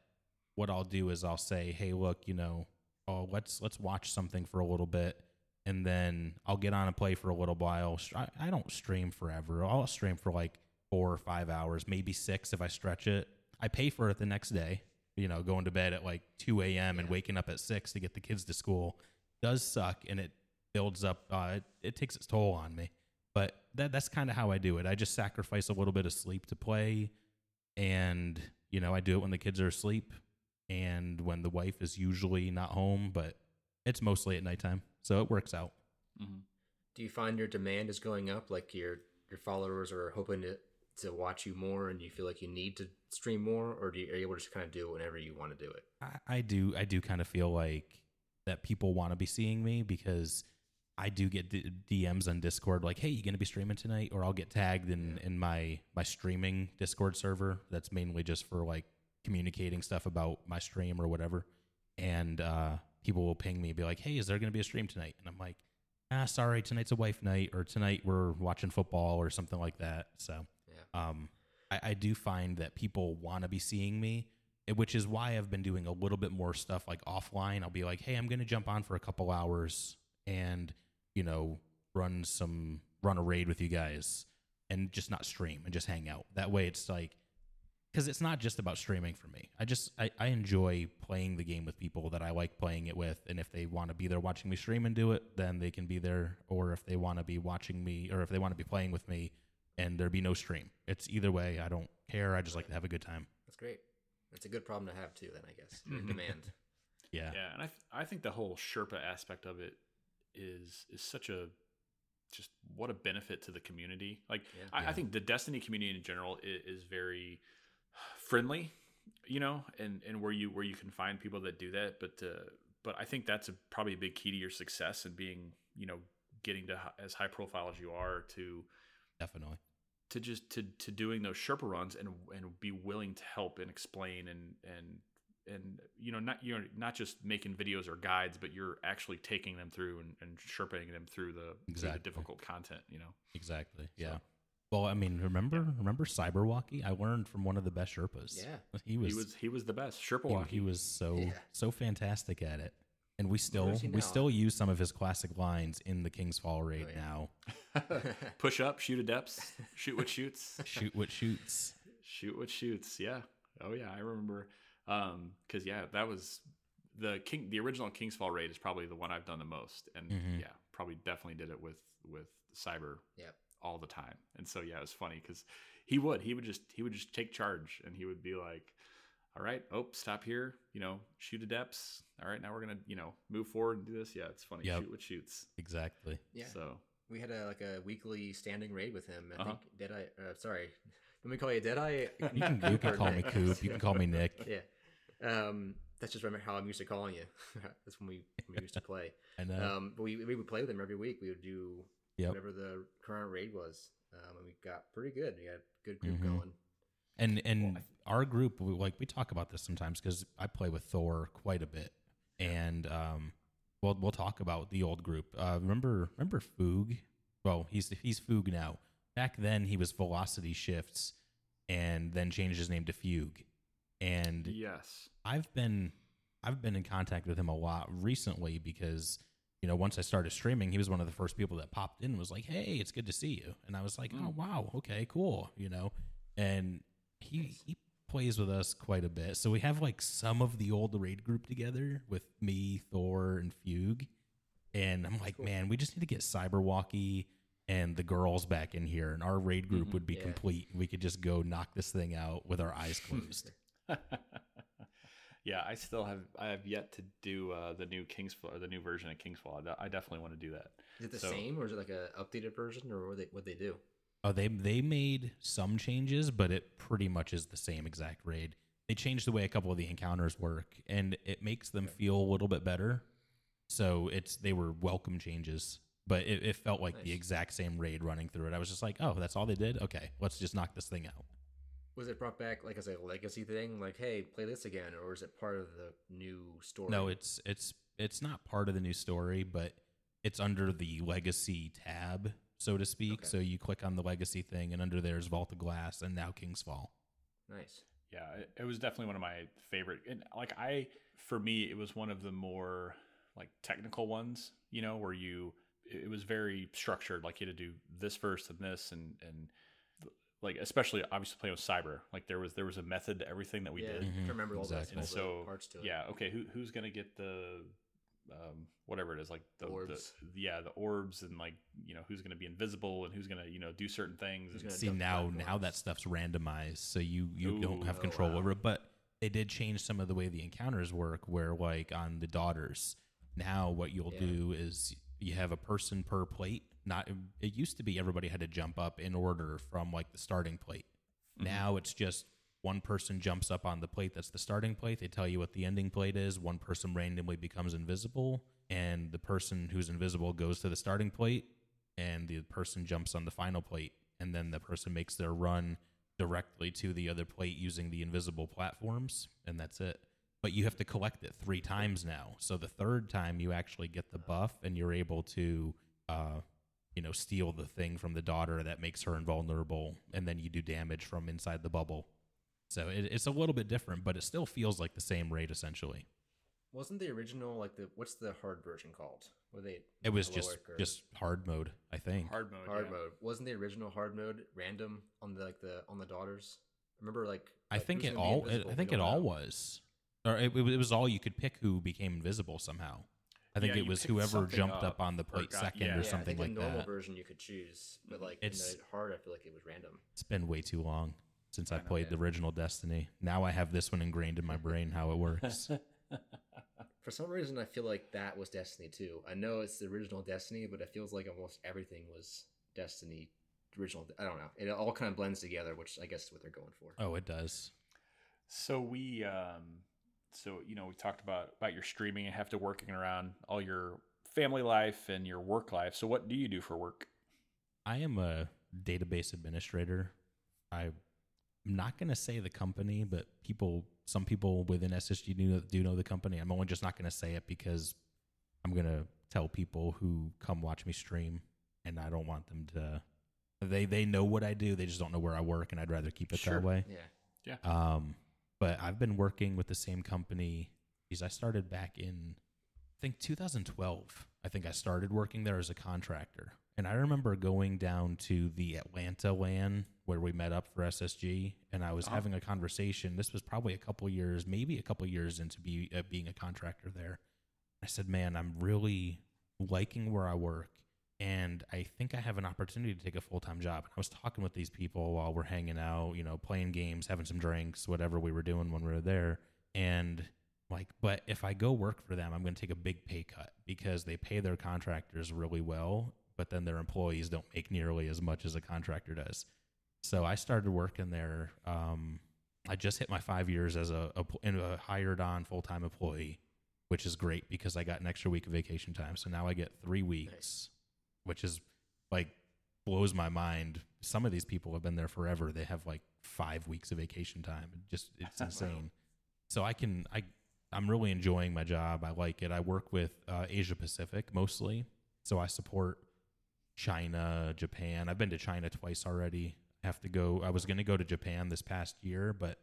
what I'll do is I'll say, "Hey, look, you know, oh, let's let's watch something for a little bit." And then I'll get on and play for a little while. I, I don't stream forever. I'll stream for like four or five hours, maybe six if I stretch it. I pay for it the next day. You know, going to bed at like 2 a.m. and waking up at six to get the kids to school does suck, and it builds up. Uh, it, it takes its toll on me. But that that's kind of how I do it. I just sacrifice a little bit of sleep to play, and you know, I do it when the kids are asleep, and when the wife is usually not home. But it's mostly at nighttime, so it works out. Mhm. Do you find your demand is going up? Like your your followers are hoping to to watch you more, and you feel like you need to stream more, or do you, are you able to just kind of do it whenever you want to do it? I, I do I do kind of feel like that people want to be seeing me because I do get D- DMs on Discord like, "Hey, you gonna be streaming tonight?" Or I'll get tagged in in my my streaming Discord server. That's mainly just for like communicating stuff about my stream or whatever. And uh, people will ping me, and be like, "Hey, is there gonna be a stream tonight?" And I'm like, "Ah, sorry, tonight's a wife night, or tonight we're watching football or something like that." So Yeah. um, I, I do find that people want to be seeing me, which is why I've been doing a little bit more stuff like offline. I'll be like, hey, I'm going to jump on for a couple hours and, you know, run some, run a raid with you guys and just not stream and just hang out. That way it's like, because it's not just about streaming for me. I just, I, I enjoy playing the game with people that I like playing it with. And if they want to be there watching me stream and do it, then they can be there. Or if they want to be watching me, or if they want to be playing with me, and there be no stream. It's either way. I don't care. I just like to have a good time. That's great. That's a good problem to have too. Then I guess Mhm. demand. (laughs) Yeah. Yeah, and I th- I think the whole Sherpa aspect of it is is such a just what a benefit to the community. Like Yeah. I, Yeah. I think the Destiny community in general is, is very friendly, you know, and and where you where you can find people that do that. But uh, but I think that's a, probably a big key to your success and being you know getting to as high profile as you are to Definitely. to just to to doing those Sherpa runs and and be willing to help and explain and and and you know not you're not just making videos or guides, but you're actually taking them through and, and Sherpaing them through the, through the Exactly. difficult content. You know, Exactly. Yeah. So- Well, I mean, remember remember Cyberwalkie? I learned from one of the best Sherpas. Yeah. (laughs) He was he was he was the best Sherpa he, he was so Yeah. so fantastic at it. And we still we still use some of his classic lines in the King's Fall raid Oh, yeah. now. (laughs) push up, shoot a depths, shoot what shoots, (laughs) Shoot what shoots. shoot what shoots. Yeah. Oh yeah, I remember. Um, because yeah, that was the king. The original King's Fall raid is probably the one I've done the most, and Mhm. yeah, probably definitely did it with with cyber Yep. All the time. And so yeah, it was funny because he would he would just he would just take charge and he would be like, "All right, oh stop here, you know, shoot a depths. All right, now we're gonna you know move forward and do this. Yeah, it's funny. Yep. Shoot what shoots. Exactly. Yeah. So We had a like a weekly standing raid with him. I Uh-huh. think Deadeye. Uh, sorry, let me call you Deadeye. You can, you can (laughs) call me Coop. You can call me Nick. (laughs) Yeah. Um, that's just remember how I'm used to calling you. (laughs) that's when we, when we used to play. I know. Um, but we we would play with him every week. We would do Yep. whatever the current raid was. Um, and we got pretty good. We had a good group Mhm. going. And and Well, our group, we, like we talk about this sometimes because I play with Thor quite a bit, and um, we'll we'll talk about the old group. Uh, remember remember Foog? Well, he's he's Foog now. Back then, he was Velocity Shifts, and then changed his name to Fugue. And yes, I've been I've been in contact with him a lot recently because you know once I started streaming, he was one of the first people that popped in and was like, "Hey, it's good to see you," and I was like, "Oh wow, okay, cool," you know, and he he plays with us quite a bit, so we have like some of the old raid group together with me, Thor, and Fugue, and I'm like, man, we just need to get Cyberwalkie. And the girls back in here, and our raid group Mhm. would be Yeah. complete. We could just go knock this thing out with our eyes closed. (laughs) yeah, I still have I have yet to do uh, the new King's Fall or the new version of King's Fall. I, definitely want to do that. Is it the So- same or is it like a updated version or what they what they do? Oh, they they made some changes, but it pretty much is the same exact raid. They changed the way a couple of the encounters work, and it makes them feel a little bit better. So it's they were welcome changes, but it, it felt like the exact same raid running through it. I was just like, oh, that's all they did. Okay, let's just knock this thing out. Was it brought back like as a legacy thing? Like, hey, play this again, or is it part of the new story? No, it's it's it's not part of the new story, but it's under the legacy tab. so to speak. Okay. So you click on the legacy thing, and under there is Vault of Glass, and now King's Fall. Nice. Yeah, it, it was definitely one of my favorite. And like I, for me, it was one of the more like technical ones. You know, where you it was very structured. Like you had to do this first and this and and like especially obviously playing with cyber. Like there was there was a method to everything that we yeah, did. Mhm, I remember all, exactly. the, all And so parts to it. yeah, okay, who who's gonna get the um, whatever it is, like the, Orbs. the yeah the orbs and like you know who's gonna be invisible and who's gonna you know do certain things. And- See dump now, now that stuff's randomized, so you you don't Ooh, have oh, control wow. over it. But they did change some of the way the encounters work. Where like on the daughters, now what you'll Yeah. do is you have a person per plate. Not it used to be everybody had to jump up in order from like the starting plate. Mhm. Now it's just one person jumps up on the plate that's the starting plate. They tell you what the ending plate is. One person randomly becomes invisible, and the person who's invisible goes to the starting plate, and the person jumps on the final plate, and then the person makes their run directly to the other plate using the invisible platforms, and that's it. But you have to collect it three times now. So the third time you actually get the buff, and you're able to, uh, you know, steal the thing from the daughter that makes her invulnerable, and then you do damage from inside the bubble. So it, it's a little bit different, but it still feels like the same rate essentially. Wasn't the original like the what's the hard version called? Were they? It was just or just hard mode, I think. hard mode. hard yeah. mode. Wasn't the original hard mode random on the like the on the daughters? Remember like I like, think it all. It. I think it all was, or it, it was all you could pick who became invisible somehow. I think Yeah, it was whoever jumped up, up on the plate got- second yeah. or Yeah, Yeah, something I think like the normal that. version you could choose, but like It's- in the hard, I feel like it was random. It's been way too long since I, I know, played yeah. the original Destiny. Now I have this one ingrained in my brain how it works. (laughs) For some reason, I feel like that was Destiny too. I know it's the original Destiny, but it feels like almost everything was Destiny original. I don't know. It all kind of blends together, which I guess is what they're going for. oh, it does. So we, um, so you know, we talked about about your streaming and have to working around all your family life and your work life. So what do you do for work? I am a database administrator. I'm not going to say the company, but people, some people within SSG do, do know the company. I'm only just not going to say it because I'm going to tell people who come watch me stream, and I don't want them to. They they know what I do. They just don't know where I work, and I'd rather keep it Sure. that way. Yeah, yeah. Um, but I've been working with the same company. Because I started back in, I think 2012. I think I started working there as a contractor, and I remember going down to the Atlanta LAN where we met up for SSG, and I was Uh-huh. having a conversation. This was probably a couple years, maybe a couple years into be, uh, being a contractor there. I said, "Man, I'm really liking where I work." And I think I have an opportunity to take a full time job. And I was talking with these people while we're hanging out, you know, playing games, having some drinks, whatever we were doing when we were there. And like, but if I go work for them, I'm going to take a big pay cut because they pay their contractors really well, but then their employees don't make nearly as much as a contractor does. So I started working there. Um, I just hit my five years as a, a, a hired on full time employee, which is great because I got an extra week of vacation time. So now I get three weeks which is like blows my mind. Some of these people have been there forever. They have like five weeks of vacation time. It just it's (laughs) insane. So I can I I'm really enjoying my job. I like it. I work with uh, Asia Pacific mostly, so I support China, Japan. I've been to China twice already. I have to go. I was going to go to Japan this past year, but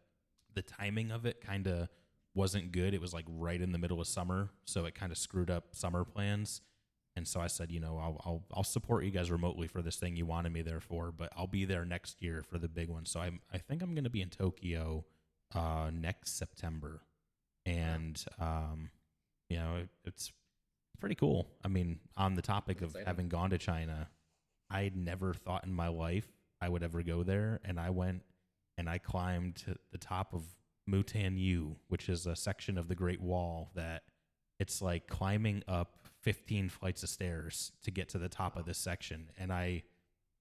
the timing of it kind of wasn't good. It was like right in the middle of summer, so it kind of screwed up summer plans. And so I said, you know, I'll, I'll I'll support you guys remotely for this thing you wanted me there for, but I'll be there next year for the big one. So I I think I'm going to be in Tokyo uh, next September, and um, you know, it, it's pretty cool. I mean, on the topic of having gone to China, I never thought in my life I would ever go there, and I went and I climbed to the top of Mutianyu, which is a section of the Great Wall that it's like climbing up 15 flights of stairs to get to the top of this section. And I,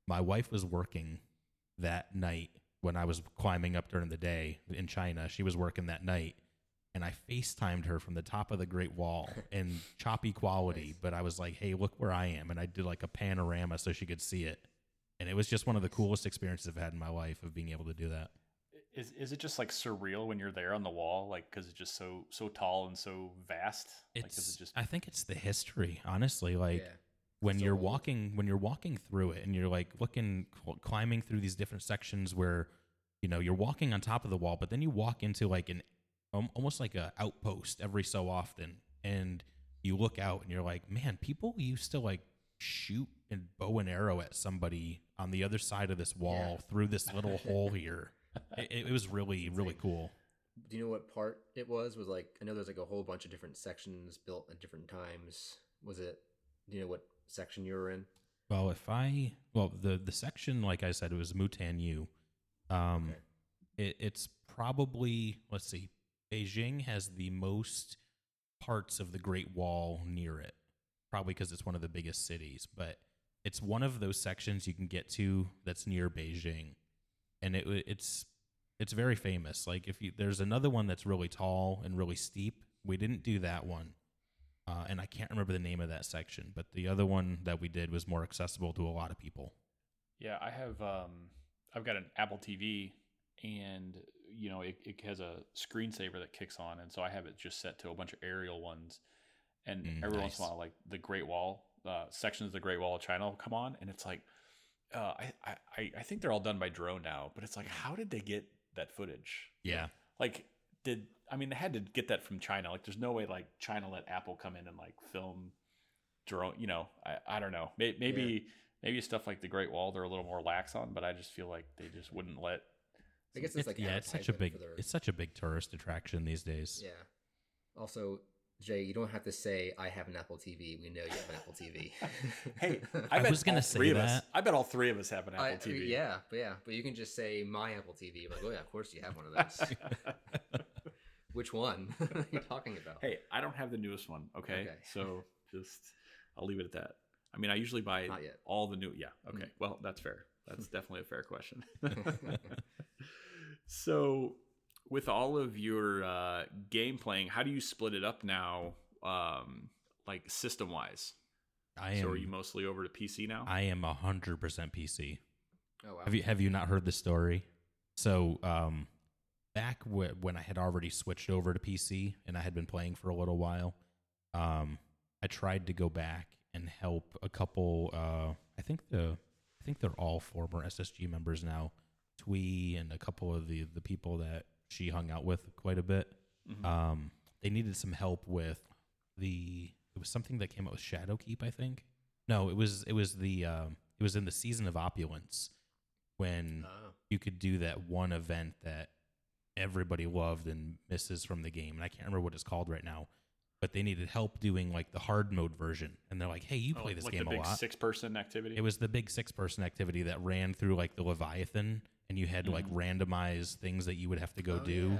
my wife was working that night when I was climbing up during the day in China. She was working that night. And I FaceTimed her from the top of the Great Wall (laughs) in choppy quality, Nice. but I was like, hey, look where I am. And I did like a panorama so she could see it. And it was just one of the coolest experiences I've had in my life of being able to do that. Is is it just like surreal when you're there on the wall, like because it's just so so tall and so vast? like, It's is it just I think it's the history, honestly. Like yeah. when So you're old. walking when you're walking through it and you're like looking climbing through these different sections where you know you're walking on top of the wall but then you walk into like an um, almost like a outpost every so often and you look out and you're like man people used to like shoot and bow and arrow at somebody on the other side of this wall through this little hole here (laughs) (laughs) it, it was really really cool Do you know what part it was? Was like I know there's like a whole bunch of different sections built at different times. Was it? Do you know what section you were in? Well, if I well the the section like I said it was Mutianyu. Um, Okay. it, it's probably let's see, Beijing has the most parts of the Great Wall near it, probably because it's one of the biggest cities. But it's one of those sections you can get to that's near Beijing, and it it's it's very famous. Like if you there's another one that's really tall and really steep. We didn't do that one uh, and I can't remember the name of that section, but the other one that we did was more accessible to a lot of people. Yeah, I have. Um, I've got an Apple TV, and you know it, it has a screensaver that kicks on, and so I have it just set to a bunch of aerial ones. And Mm, every once in a while, like the Great Wall uh, sections of the Great Wall of China will come on, and it's like, uh, I, I I- I think they're all done by drone now, but it's like, how did they get that footage? Yeah, Like, did I mean they had to get that from China? Like, there's no way like China let Apple come in and like film drone. You know, I I don't know. Maybe maybe, maybe stuff like the Great Wall they're a little more lax on, but I just feel like they just wouldn't let. I guess it's, it's, like yeah, it's such a big their- it's such a big tourist attraction these days. Yeah. Also, Jay, you don't have to say I have an Apple TV. We know you have an Apple TV. (laughs) Hey, (laughs) I I, bet was gonna all say three of us. that. I bet all three of us have an Apple I- TV. yeah, but yeah, but you can just say my Apple TV. Like, oh yeah, of course you have one of those. (laughs) Which one are you talking about? Hey, I don't have the newest one. Okay, Okay. so just I'll leave it at that. I mean, I usually buy all the new. Yeah. Okay. Mm. Well, that's fair. That's definitely a fair question. so, with all of your uh, game playing, how do you split it up now? Um, like system wise. I So, are you mostly over to PC now? I am hundred percent PC. oh wow. Have you have you not heard the story? So, um, back w- when I had already switched over to PC and I had been playing for a little while, um, I tried to go back and help a couple. Uh, I think the I think they're all former SSG members now. Twee and a couple of the the people that she hung out with quite a bit. Mhm. Um, they needed some help with the. It was something that came out with Shadowkeep, I think. No, it was it was the um, it was in the season of opulence when Oh. you could do that one event that everybody loved and misses from the game, and I can't remember what it's called right now. But they needed help doing like the hard mode version, and they're like, "Hey, you Oh, play this like game the a big lot." six person activity. It was the big six person activity that ran through like the Leviathan, and you had to like randomize things that you would have to go Mm-hmm. Oh, do. yeah.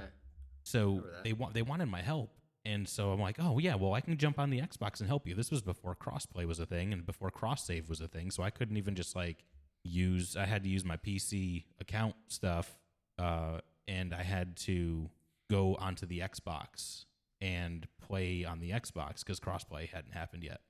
So they want they wanted my help, and so I'm like, oh yeah, well I can jump on the Xbox and help you. This was before crossplay was a thing, and before cross save was a thing, so I couldn't even just like use. I had to use my PC account stuff, uh, and I had to go onto the Xbox and play on the Xbox because crossplay hadn't happened yet.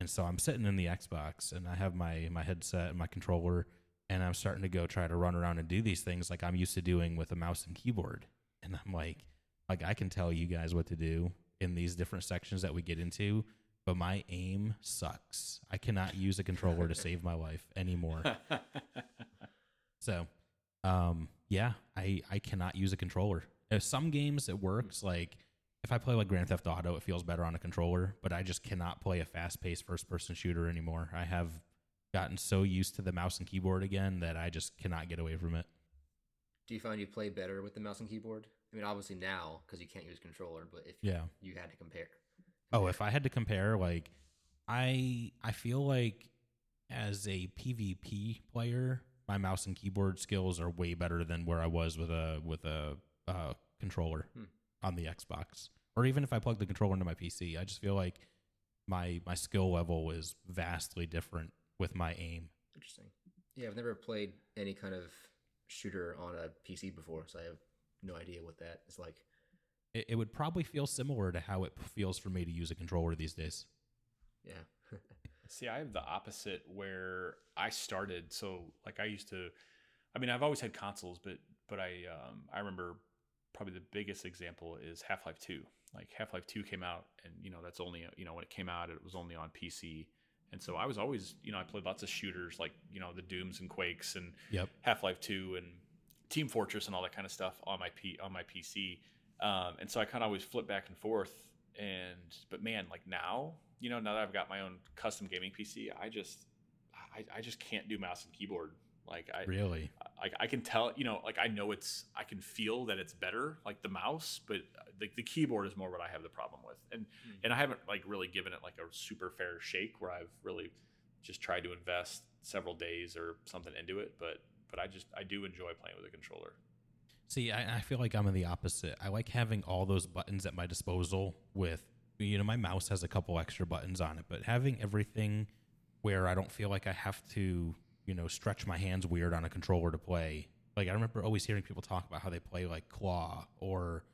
And so I'm sitting in the Xbox and I have my my headset and my controller and I'm starting to go try to run around and do these things like I'm used to doing with a mouse and keyboard. And I'm like like I can tell you guys what to do in these different sections that we get into, but my aim sucks. I cannot use a controller to save my life anymore. (laughs) So, um, yeah, I I cannot use a controller. Some games it works. Like if I play like Grand Theft Auto, it feels better on a controller. But I just cannot play a fast-paced first-person shooter anymore. I have gotten so used to the mouse and keyboard again that I just cannot get away from it. Do you find you play better with the mouse and keyboard? I mean, obviously now because you can't use controller, but if Yeah. you had to compare, Oh, if I had to compare, like I I feel like as a PvP player, my mouse and keyboard skills are way better than where I was with a with a uh, controller Hmm. On the Xbox. Or even if I plug the controller into my PC, I just feel like my my skill level is vastly different with my aim. interesting. Yeah, I've never played any kind of shooter on a PC before, so I have no idea what that is like. It, it would probably feel similar to how it feels for me to use a controller these days. Yeah. (laughs) See, I have the opposite where I started. So, like, I used to. I mean, I've always had consoles, but but I um, I remember probably the biggest example is Half Life Two. Like Half Life Two came out, and you know that's only you know when it came out, it was only on PC, And so I was always, you know, I played lots of shooters like, you know, the Dooms and Quakes and Yep. Half Life Two and Team Fortress and all that kind of stuff on my P on my PC. Um, and so I kind of always flip back and forth. And but man, like now, you know, now that I've got my own custom gaming PC, I just I, I just can't do mouse and keyboard. Like I Really? like I can tell, you know, like I know it's, I can feel that it's better, like the mouse, but uh, the, the keyboard is more what I have the problem with, and hmm. and I haven't like really given it like a super fair shake where I've really just tried to invest several days or something into it, but but I just I do enjoy playing with a controller. See, I, I feel like I'm in the opposite. I like having all those buttons at my disposal with, you know, my mouse has a couple extra buttons on it, but having everything where I don't feel like I have to, you know, stretch my hands weird on a controller to play. Like, I remember always hearing people talk about how they play like claw or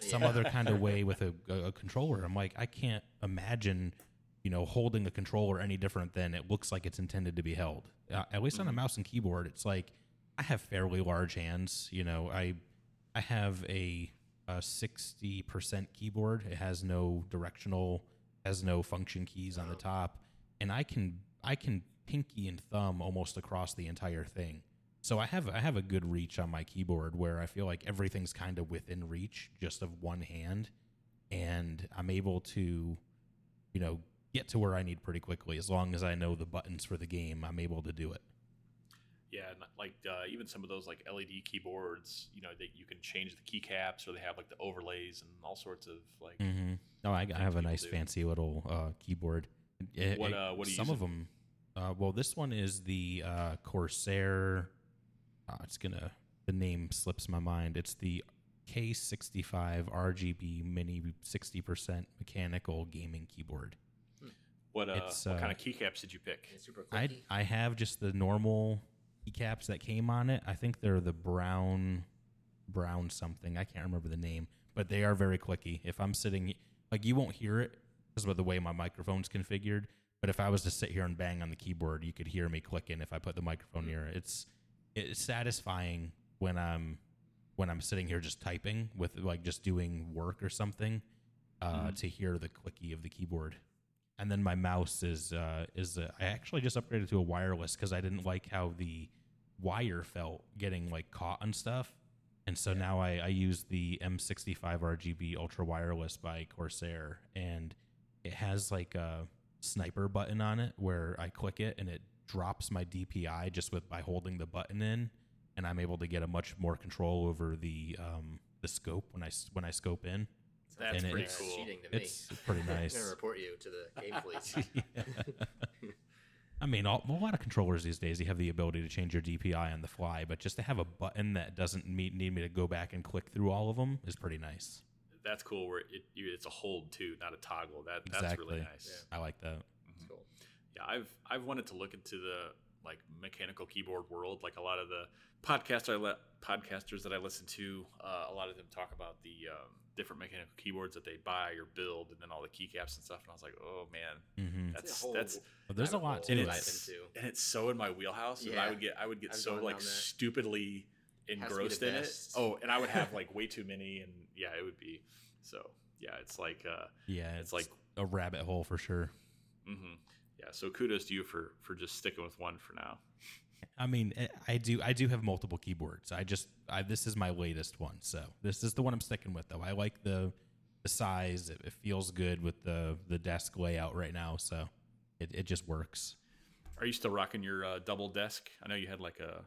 some Yeah. other kind of (laughs) way with a, a, a controller. I'm like, I can't imagine, you know, holding a controller any different than it looks like it's intended to be held. Uh, at least on a mouse and keyboard, it's like I have fairly large hands. You know, I I have a sixty percent keyboard. It has no directional, has no function keys on the top, and I can I can pinky and thumb almost across the entire thing. So I have I have a good reach on my keyboard where I feel like everything's kind of within reach just of one hand, and I'm able to, you know, get to where I need pretty quickly as long as I know the buttons for the game. I'm able to do it. Yeah, like uh, even some of those like LED keyboards, you know, that you can change the keycaps or they have like the overlays and all sorts of like. Mm-hmm. Oh, I, I have a nice do. fancy little uh, keyboard. It- What, it- uh, what some of them? Uh, well, this one is the uh, Corsair. Uh, it's gonna. The name slips my mind. It's the K65 RGB Mini 60% mechanical gaming keyboard. What uh, It's, what uh, kind of keycaps did you pick? Super I clicky. I have just the normal keycaps that came on it. I think they're the brown brown something. I can't remember the name, but they are very clicky. If I'm sitting like you won't hear it because of the way my microphone's configured, but if I was to sit here and bang on the keyboard, you could hear me clicking if I put the microphone near it. It's it's satisfying when I'm when I'm sitting here just typing with like just doing work or something uh, to hear the clicky of the keyboard. And then my mouse is uh, is uh, I actually just upgraded to a wireless because I didn't like how the wire felt getting like caught and stuff, and so now I, I use the M65 RGB Ultra Wireless by Corsair, and it has like a sniper button on it where I click it and it drops my DPI just with by holding the button in, and I'm able to get a much more control over the um, the scope when I s- when I scope in. That's and pretty it's- cool. Cheating to me. It's pretty (laughs) I'm nice. gonna report you to the game (laughs) police. I mean, all, a lot of controllers these days, you have the ability to change your DPI on the fly, but just to have a button that doesn't meet, need me to go back and click through all of them is pretty nice. That's cool. Where it, you, it's a hold too, not a toggle. That that's Exactly. really nice. I like that. It's cool. Yeah, I've I've wanted to look into the like mechanical keyboard world. Like a lot of the podcaster I let podcasters that I listen to, uh, a lot of them talk about the um, different mechanical keyboards that they buy or build, and then all the keycaps and stuff. And I was like, oh man, hmm that's a whole that's But there's a lot hole to and it. it's into. and it's so in my wheelhouse. And I would get I would get I've so like down that. stupidly Has to be engrossed the in it. Oh, and I would have like (laughs) way too many, and yeah, it would be so. Yeah, it's like uh, Yeah, it's like a rabbit hole for sure. Mm-hmm. Yeah, so kudos to you for for just sticking with one for now. I mean, eh, I do I do have multiple keyboards. I just I, this is my latest one, so this is the one I'm sticking with. Though I like the the size. It, it feels good with the the desk layout right now, so it, it just works. Are you still rocking your uh, double desk? I know you had like a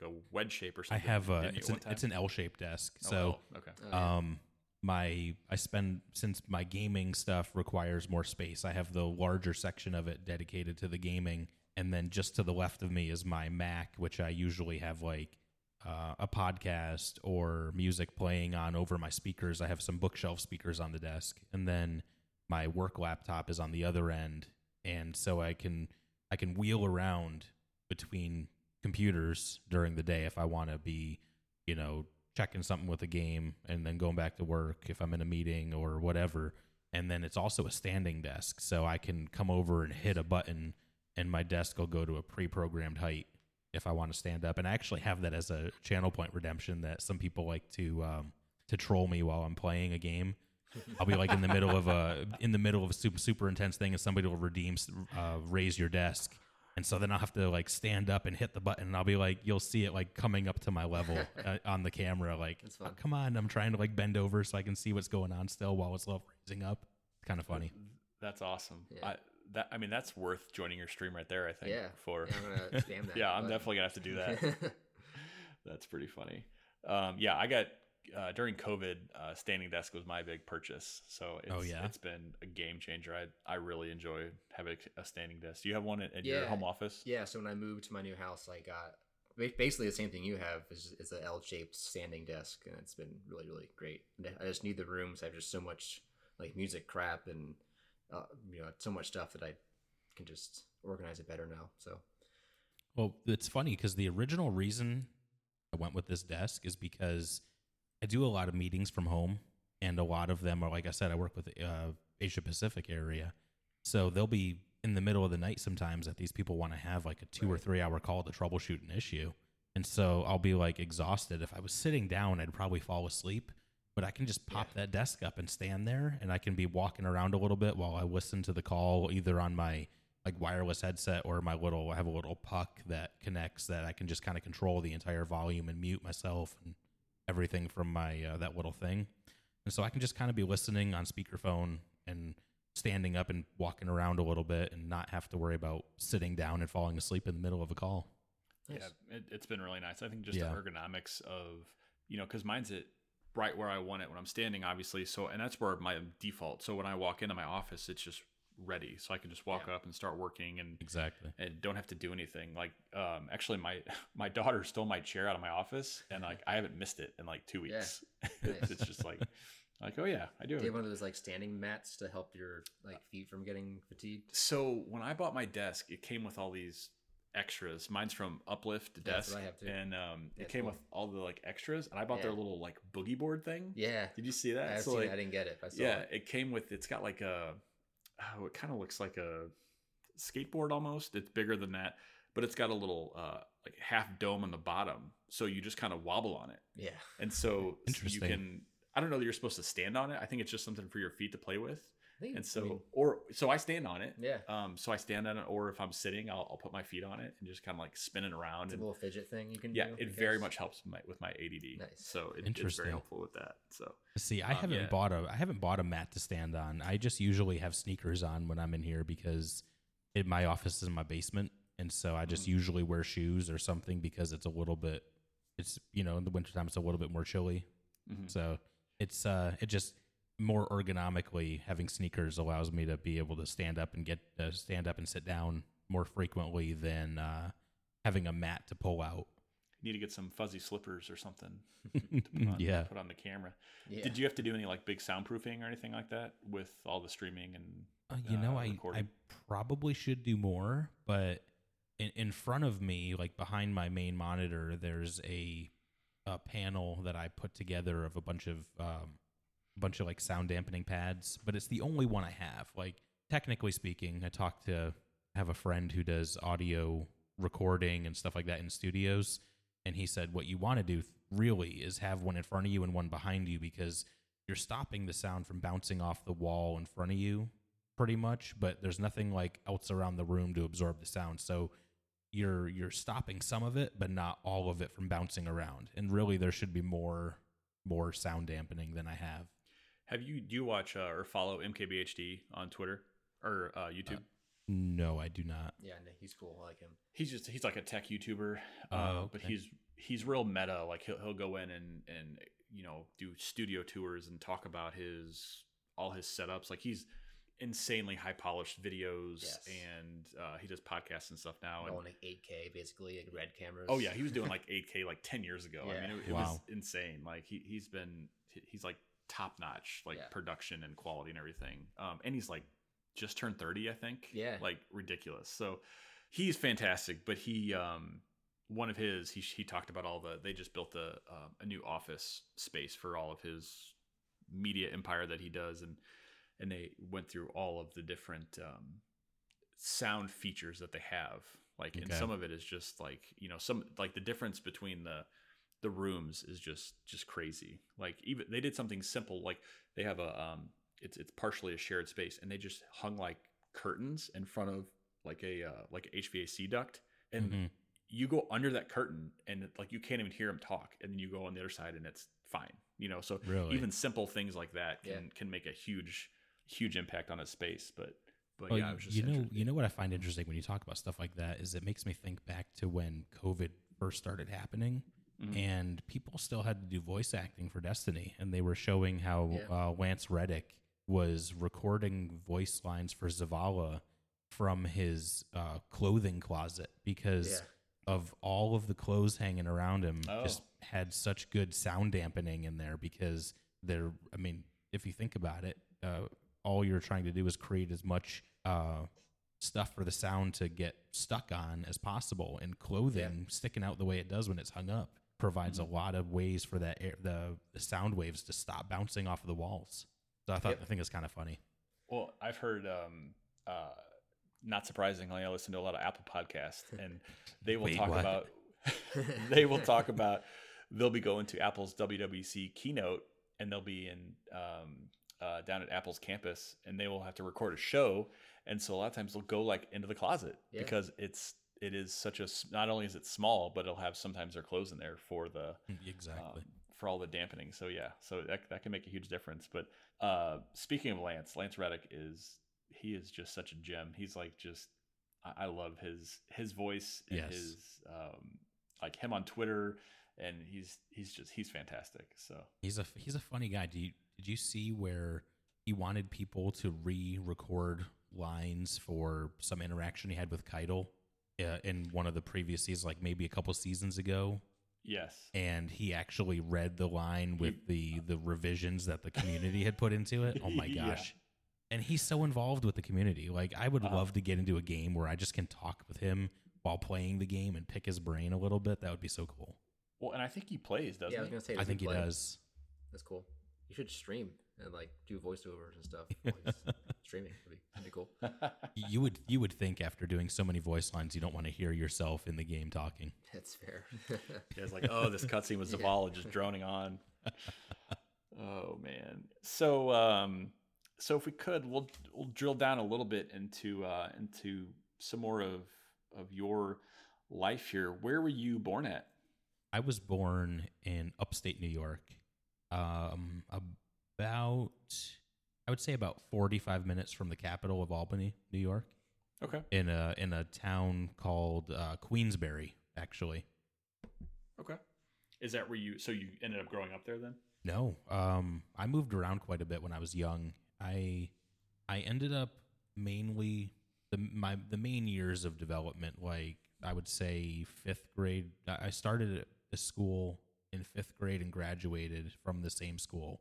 like a wedge shape or something. I have a it's an it's an L shaped desk, Oh, so. well, okay. Oh, yeah. um my i spend since my gaming stuff requires more space i have the larger section of it dedicated to the gaming and then just to the left of me is my mac which i usually have like uh, a podcast or music playing on over my speakers i have some bookshelf speakers on the desk and then my work laptop is on the other end and so i can i can wheel around between computers during the day if i want to be you know checking something with a game and then going back to work if I'm in a meeting or whatever. And then it's also a standing desk, so I can come over and hit a button, and my desk will go to a pre-programmed height if I want to stand up. And I actually have that as a channel point redemption that some people like to um, to troll me while I'm playing a game. I'll be like in the middle of a in the middle of a super super intense thing, and somebody will redeem uh, raise your desk, and so then I'll have to like stand up and hit the button, and I'll be like, you'll see it like coming up to my level (laughs) uh, on the camera, like, "Oh, come on, I'm trying to like bend over so I can see what's going on still while it's level raising up. It's kind of funny. That's awesome. Yeah. I, that I mean, that's worth joining your stream right there. I think. Yeah. For Yeah, I'm gonna (laughs) spam that. yeah, I'm definitely gonna have to do that. (laughs) That's pretty funny. Um, yeah, I got uh, during COVID, uh, standing desk was my big purchase. So it's, Oh, yeah? it's been a game changer. I I really enjoy having a standing desk. Do you have one at, at your home office? Yeah, so when I moved to my new house, I got basically the same thing you have. is is a L-shaped standing desk, and it's been really, really great. I just need the rooms. I have just so much like music crap and uh, you know so much stuff that I can just organize it better now. So Well, it's funny because the original reason I went with this desk is because I do a lot of meetings from home, and a lot of them are, like I said, I work with uh, Asia Pacific area, so they'll be in the middle of the night sometimes that these people want to have like a two or three hour call to troubleshoot an issue, and so I'll be like exhausted. If I was sitting down, I'd probably fall asleep. But I can just pop that desk up and stand there, and I can be walking around a little bit while I listen to the call, either on my like wireless headset or my little I have a little puck that connects that I can just kind of control the entire volume and mute myself and everything from my uh, that little thing. And so I can just kind of be listening on speakerphone and standing up and walking around a little bit and not have to worry about sitting down and falling asleep in the middle of a call. nice. Yeah, it, it's been really nice. I think just Yeah. the ergonomics of you know because mine's at right where I want it when I'm standing, obviously. So and that's where my default. So when I walk into my office, it's just ready, so I can just walk Yeah. up and start working and Exactly. and don't have to do anything. Like, um, actually, my (laughs) my daughter stole my chair out of my office, and like I haven't missed it in like two Yeah. weeks. (laughs) Nice. it's just like, like oh yeah, I do. Do you have one of those like standing mats to help your like feet from getting fatigued? So when I bought my desk, it came with all these extras. Mine's from Uplift Yeah, that's Desk, what I have too. and um, Yeah, it came cool. with all the like extras. And I bought their little like boogie board thing. Yeah, Did you see that? I've So, seen like, it. I didn't get it. I saw yeah, it. it came with. It's got like a. Oh, it kind of looks like a skateboard almost. It's bigger than that, but it's got a little uh, like half dome on the bottom, so you just kind of wobble on it, Yeah, and so you can. I don't know that you're supposed to stand on it. I think it's just something for your feet to play with, I think. and I so mean, or so I stand on it. yeah, Um, so I stand on it, or if I'm sitting, I'll, I'll put my feet on it and just kind of like spin it around. it's a little fidget thing you can. yeah, do, it very much helps my, with my ADD. Nice. So it, it's Interesting. very helpful with that. So See, I Um, haven't yeah. bought a I haven't bought a mat to stand on. I just usually have sneakers on when I'm in here because it, my office is in my basement, and so I just Mhm. usually wear shoes or something because it's a little bit. It's you know in the wintertime it's a little bit more chilly, mhm. so it's uh it just more ergonomically having sneakers allows me to be able to stand up and get uh, stand up and sit down more frequently than uh, having a mat to pull out. need to get some fuzzy slippers or something. to put (laughs) on, yeah. put on the camera. Yeah. Did you have to do any like big soundproofing or anything like that with all the streaming and? Uh, you know, uh, I I probably should do more, but in in front of me, like behind my main monitor, there's a a panel that I put together of a bunch of um, bunch of like sound dampening pads, but it's the only one I have. Like technically speaking, I talked to have a friend who does audio recording and stuff like that in studios, and he said what you want to do really is have one in front of you and one behind you because you're stopping the sound from bouncing off the wall in front of you pretty much, but there's nothing like else around the room to absorb the sound. So you're you're stopping some of it, but not all of it from bouncing around. And really, there should be more more sound dampening than I have. Have you do you watch uh, or follow MKBHD on Twitter or uh, YouTube? No, I do not. Yeah, no, he's cool. I like him. he's just he's like a tech YouTuber, Oh, uh, but he's he's real meta. Like he'll he'll go in and and you know do studio tours and talk about his all his setups. Like he's insanely high polished videos Yes. and uh, he does podcasts and stuff now. And, Going like 8K, basically, like red cameras. oh yeah, he was doing (laughs) like 8K like 10 years ago. I mean, it, it was insane. Like he he's been he's like top notch like Yeah. production and quality and everything. Um, and he's like just turned 30, I think. Yeah. like ridiculous. So he's fantastic. But he um one of his he he talked about all the they just built a um, a new office space for all of his media empire that he does and and they went through all of the different um, sound features that they have like and some of it is just like you know some like the difference between the the rooms is just just crazy. Like even they did something simple like they have a um it's it's partially a shared space and they just hung like curtains in front of like a uh, like a HVAC duct and Mhm. you go under that curtain and like you can't even hear them talk and then you go on the other side and it's fine. You know, so Really? even simple things like that can Yeah. can make a huge huge impact on a space, but but Well, yeah, I you- was just you know, you know what I find interesting when you talk about stuff like that is it makes me think back to when COVID first started happening, Mhm. and people still had to do voice acting for Destiny, and they were showing how Yeah. uh, Lance Reddick was recording voice lines for Zavala from his uh, clothing closet because Yeah. of all of the clothes hanging around him Oh. just had such good sound dampening in there because they're i mean if you think about it uh, all you're trying to do is create as much uh, stuff for the sound to get stuck on as possible and clothing sticking out the way it does when it's hung up provides Mm-hmm. a lot of ways for that air, the, the sound waves to stop bouncing off of the walls so i thought Yep. i think it's kind of funny Well, I've heard, um, uh, not surprisingly, I listen to a lot of Apple podcasts, and (laughs) they will Wait, talk what? about (laughs) (laughs) they will talk about they'll be going to Apple's WWC keynote, and they'll be in um, uh, down at Apple's campus, and they will have to record a show, and so a lot of times they'll go like into the closet Yeah. because it's it is such a not only is it small, but it'll have sometimes their clothes in there for the exactly um, for all the dampening. So yeah, so that that can make a huge difference. But uh, speaking of Lance, Lance Reddick is he is just such a gem. He's like just I, I love his his voice and Yes. his um, like him on Twitter, and he's he's just he's fantastic. So He's a he's a funny guy. Do you did you see where he wanted people to re-record lines for some interaction he had with Caiatl uh, in one of the previous seasons, like maybe a couple seasons ago? yes, And he actually read the line with the the revisions that the community had put into it. Oh my (laughs) Yeah. gosh! And he's so involved with the community. Like I would Uh-huh. love to get into a game where I just can talk with him while playing the game and pick his brain a little bit. That would be so cool. well, and I think he plays, doesn't yeah, I was gonna say. I think he play? does. That's cool. You should stream and like do voiceovers and stuff. (laughs) while he's streaming would be, that'd be cool. (laughs) you would you would think after doing so many voice lines you don't want to hear yourself in the game talking That's fair. (laughs) Yeah, it's like, oh, this cutscene was (laughs) Yeah. Zavala just droning on. oh man. So um so if we could, we'll we'll drill down a little bit into uh into some more of of your life here. Where were you born at? i was born in upstate new york um about i would say about 45 minutes from the capital of albany new york Okay. in a in a town called uh, queensbury actually Okay. Is that where you so you ended up growing up there then? No, um, I moved around quite a bit when I was young. I I ended up mainly the my the main years of development, like I would say fifth grade. I started at a school in fifth grade and graduated from the same school,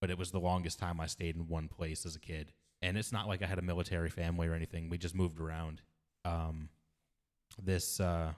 but it was the longest time I stayed in one place as a kid. And it's not like I had a military family or anything. We just moved around. Um, this uh,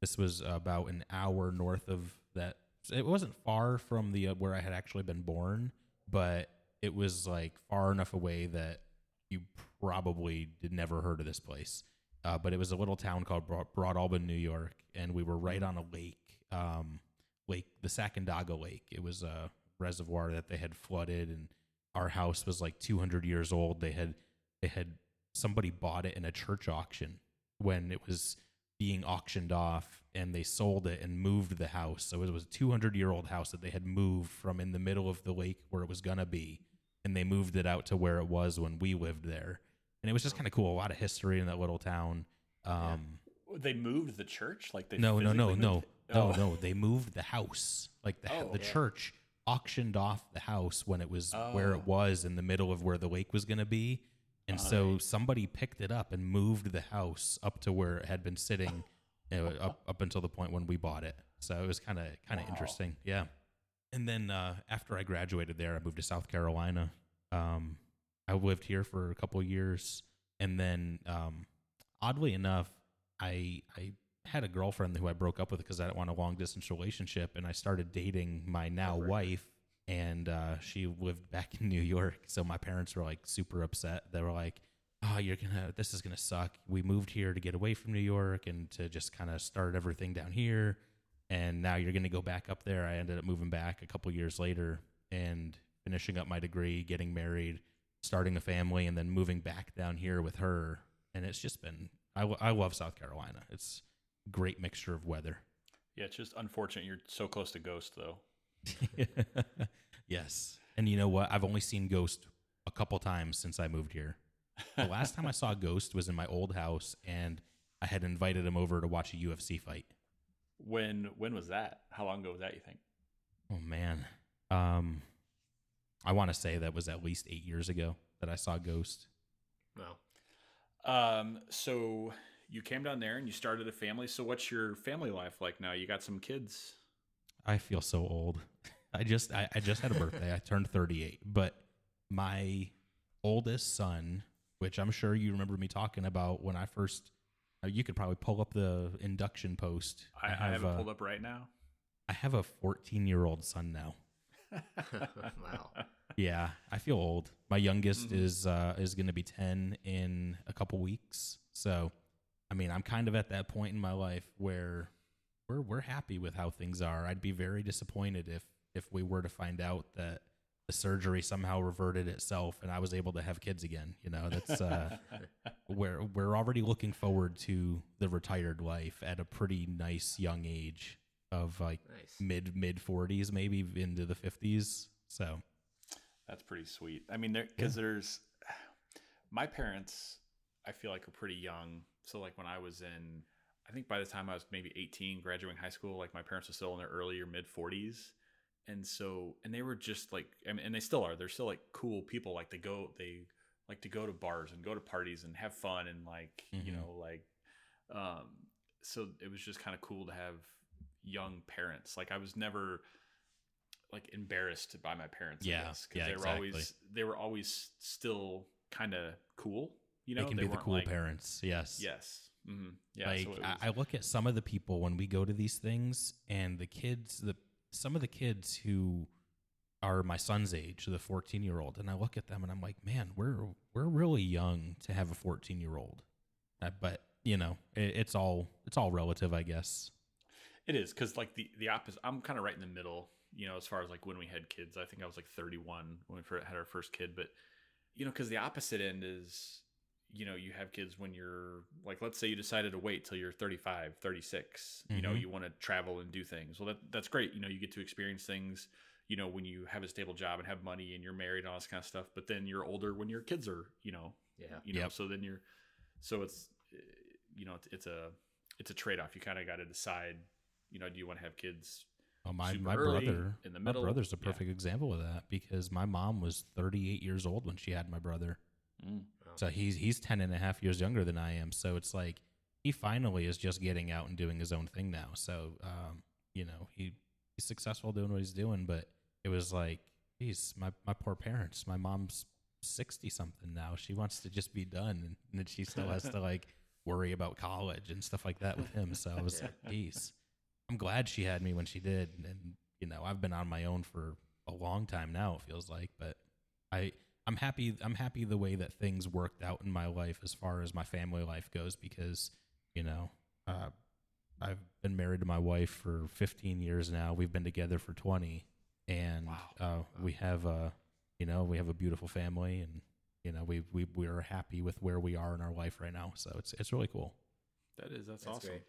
this was about an hour north of that. It wasn't far from the uh, where I had actually been born, but it was like far enough away that you probably did never heard of this place. Uh, but it was a little town called Broad, Broadalbin, New York, and we were right on a lake, um, lake the Sacandaga Lake. It was a reservoir that they had flooded, and our house was like 200 years old. They had they had somebody bought it in a church auction when it was being auctioned off and they sold it and moved the house. So it was a 200 year old house that they had moved from in the middle of the lake where it was going to be. And they moved it out to where it was when we lived there. And it was just kind of cool. A lot of history in that little town. Um, They moved the church? Like they no, no, no, no, it? no, Oh. no. They moved the house. Like the, Oh, the yeah. church auctioned off the house when it was where Oh. it was in the middle of where the lake was going to be. And so somebody picked it up and moved the house up to where it had been sitting (laughs) you know, up, up until the point when we bought it. So it was kind of kind of Wow. interesting. Yeah. And then uh, after I graduated there, I moved to South Carolina. Um, I lived here for a couple of years, and then um, oddly enough, I I had a girlfriend who I broke up with because I didn't want a long distance relationship, and I started dating my now right. wife, and uh, she lived back in New York. So my parents were like super upset. They were like, "Oh, you're gonna this is gonna suck." We moved here to get away from New York and to just kind of start everything down here. and now you're going to go back up there. I ended up moving back a couple years later and finishing up my degree, getting married, starting a family, and then moving back down here with her. And it's just been I, I love South Carolina. It's great mixture of weather. Yeah, it's just unfortunate you're so close to Ghost though. (laughs) yes. And you know what? I've only seen Ghost a couple times since I moved here. The (laughs) last time I saw Ghost was in my old house, and I had invited him over to watch a UFC fight. When when was that? How long ago was that? You think? Oh man, um, I want to say that was at least eight years ago that I saw Ghost. Well, Um, so you came down there and you started a family. So what's your family life like now? You got some kids. I feel so old. I just I, I just had a birthday. I turned 38, but my oldest son, which I'm sure you remember me talking about when I first. uh, You could probably pull up the induction post. I, I have it pulled up right now. I have a 14 year old son now. (laughs) wow. Yeah, I feel old. My youngest Mhm. is uh, is going to be 10 in a couple weeks. So, I mean, I'm kind of at that point in my life where we're we're happy with how things are. I'd be very disappointed if if we were to find out that the surgery somehow reverted itself and I was able to have kids again. You know, that's uh, (laughs) we're we're already looking forward to the retired life at a pretty nice young age of like Nice. mid mid 40s, maybe into the 50s. So. That's pretty sweet. I mean, there because there's (sighs) my parents. I feel like are pretty young. So like when I was in, I think by the time I was maybe 18, graduating high school, like my parents were still in their early or mid 40s, and so and they were just like, I mean, and they still are. They're still like cool people. Like they go, they like to go to bars and go to parties and have fun and like you Mhm. know like, um. So it was just kind of cool to have young parents. Like I was never like embarrassed by my parents. Yeah, guess, 'cause yeah, they were exactly. always they were always still kind of cool. You know, they can be the cool like- parents. Yes. Yes. hmm Yeah. like so it I, I look at some of the people when we go to these things, and the kids, the some of the kids who are my son's age, the fourteen year old, and I look at them and I'm like, man, we're we're really young to have a fourteen year old. Uh, but you know, it, it's all it's all relative, I guess. It is because like the the opposite. I'm kind of right in the middle. You know, as far as like when we had kids, I think I was like 31 when we had our first kid. But you know, because the opposite end is, you know, you have kids when you're like, let's say you decided to wait till you're 35, 36. You know, you want to travel and do things. Well, that that's great. You know, you get to experience things. You know, when you have a stable job and have money and you're married and all this kind of stuff. But then you're older when your kids are, you know, Yeah. you know Yep. so then you're so it's uh, you know it's, it's a it's a trade-off you kind of got to decide you know do you want to have kids Oh, my Super my early, brother, in the middle my brother's a yeah. perfect example of that because my mom was 38 years old when she had my brother. So he's he's 10 and a half years younger than I am. So it's like he finally is just getting out and doing his own thing now. So um, you know, he he's successful doing what he's doing, but it was like, geez, my my poor parents. My mom's 60 something now. She wants to just be done and, and then she still has to like worry about college and stuff like that with him. So I was (laughs) Yeah. like, geez. I'm glad she had me when she did and you know, I've been on my own for a long time now, it feels like, but I I'm happy I'm happy the way that things worked out in my life as far as my family life goes because you know uh, I've been married to my wife for 15 years now. We've been together for 20 and Wow. uh, we have a you know we have a beautiful family and you know we we we are happy with where we are in our life right now. So it's it's really cool. That is that's, That's awesome. great.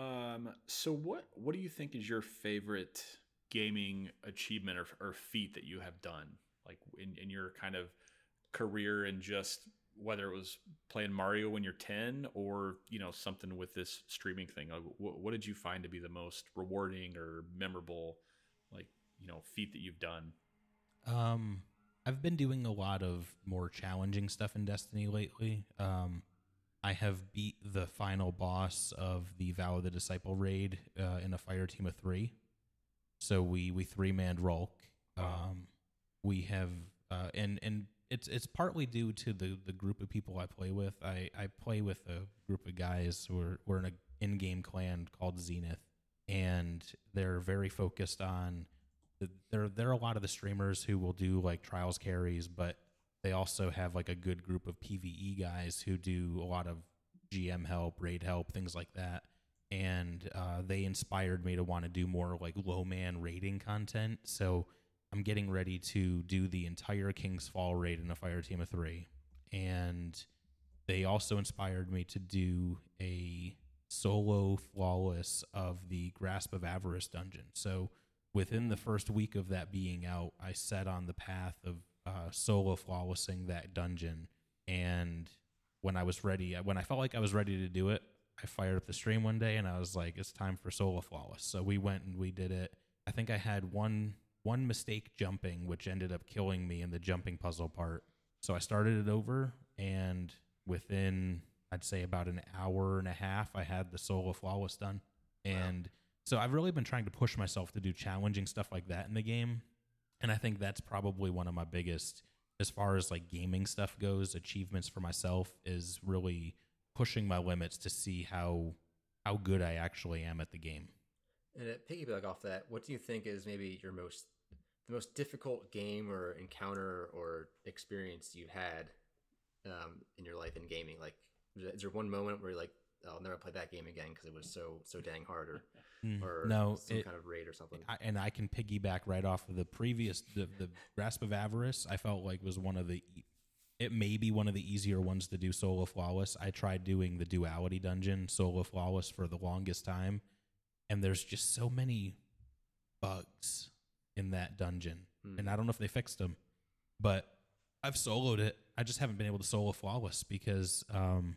um so what what do you think is your favorite gaming achievement or, or feat that you have done like in, in your kind of career and just whether it was playing mario when you're 10 or you know something with this streaming thing like, what, what did you find to be the most rewarding or memorable like you know feat that you've done Um, I've been doing a lot of more challenging stuff in Destiny lately. Um, I have beat the final boss of the Vow of the Disciple raid uh, in a fire team of three. So we we three manned Rhulk Um, we have uh, and and it's it's partly due to the the group of people I play with. I I play with a group of guys who are we're in a in game clan called Zenith, and they're very focused on there there are a lot of the streamers who will do like trials carries, but they also have like a good group of PVE guys who do a lot of GM help, raid help, things like that. and uh, they inspired me to want to do more like low man raiding content. So I'm getting ready to do the entire King's Fall raid in a fire team of three, and they also inspired me to do a solo flawless of the Grasp of Avarice dungeon. So within the first week of that being out, I set on the path of uh, solo flawlessing that dungeon. And when I was ready, when I felt like I was ready to do it, I fired up the stream one day and I was like, it's time for solo flawless. So we went and we did it. I think I had one one mistake jumping, which ended up killing me in the jumping puzzle part. So I started it over, and within I'd say about an hour and a half, I had the solo flawless done. And wow. so I've really been trying to push myself to do challenging stuff like that in the game. And I think that's probably one of my biggest, as far as like gaming stuff goes, achievements for myself is really pushing my limits to see how how good I actually am at the game. And to piggyback off that, what do you think is maybe your most the most difficult game or encounter or experience you had um, in your life in gaming? Like, is there one moment where you're like, oh, I'll never play that game again because it was so so dang hard, or mm, or no, some it, kind of raid or something? I, and I can piggyback right off of the previous the the grasp of avarice. I felt like was one of the it may be one of the easier ones to do solo flawless. I tried doing the duality dungeon solo flawless for the longest time, and there's just so many bugs in that dungeon, mm. and I don't know if they fixed them, but I've soloed it. I just haven't been able to solo flawless because um,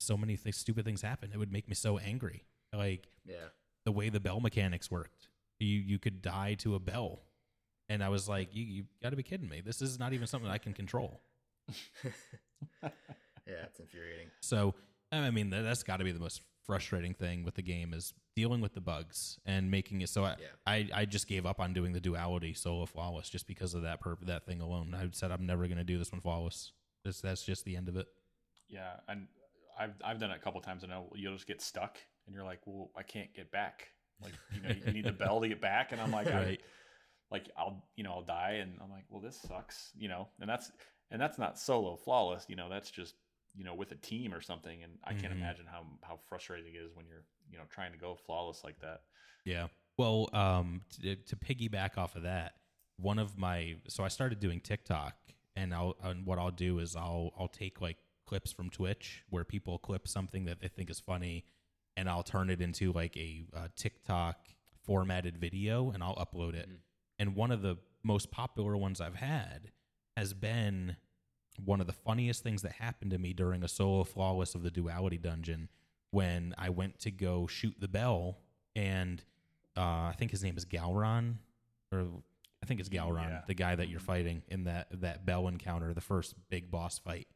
so many th- stupid things happen. It would make me so angry. Like yeah, the way the bell mechanics worked. You you could die to a bell, and I was like, you you got to be kidding me. This is not even something I can control. (laughs) (laughs) yeah, it's infuriating. So I mean, that's got to be the most frustrating thing with the game is dealing with the bugs and making it so I, yeah. I, I just gave up on doing the duality solo flawless just because of that perp that thing alone. I said I'm never going to do this one flawless. This that's just the end of it. Yeah, and I've I've done it a couple times and you'll just get stuck and you're like, well, I can't get back. Like you know, you need the bell to get back, and I'm like, right. I, like I'll you know I'll die, and I'm like, well, this sucks, you know, and that's and that's not solo flawless, you know, that's just you know with a team or something, and I can't mm-hmm. imagine how how frustrating it is when you're you know trying to go flawless like that. Yeah. Well, um, to, to piggyback off of that, one of my so I started doing TikTok, and I'll and what I'll do is I'll I'll take like clips from Twitch where people clip something that they think is funny, and I'll turn it into like a, a TikTok formatted video, and I'll upload it. Mm. And one of the most popular ones I've had has been one of the funniest things that happened to me during a solo flawless of the duality dungeon when I went to go shoot the bell, and uh, I think his name is Gahlran, or I think it's Gahlran, yeah. the guy that you're fighting in that that bell encounter, the first big boss fight.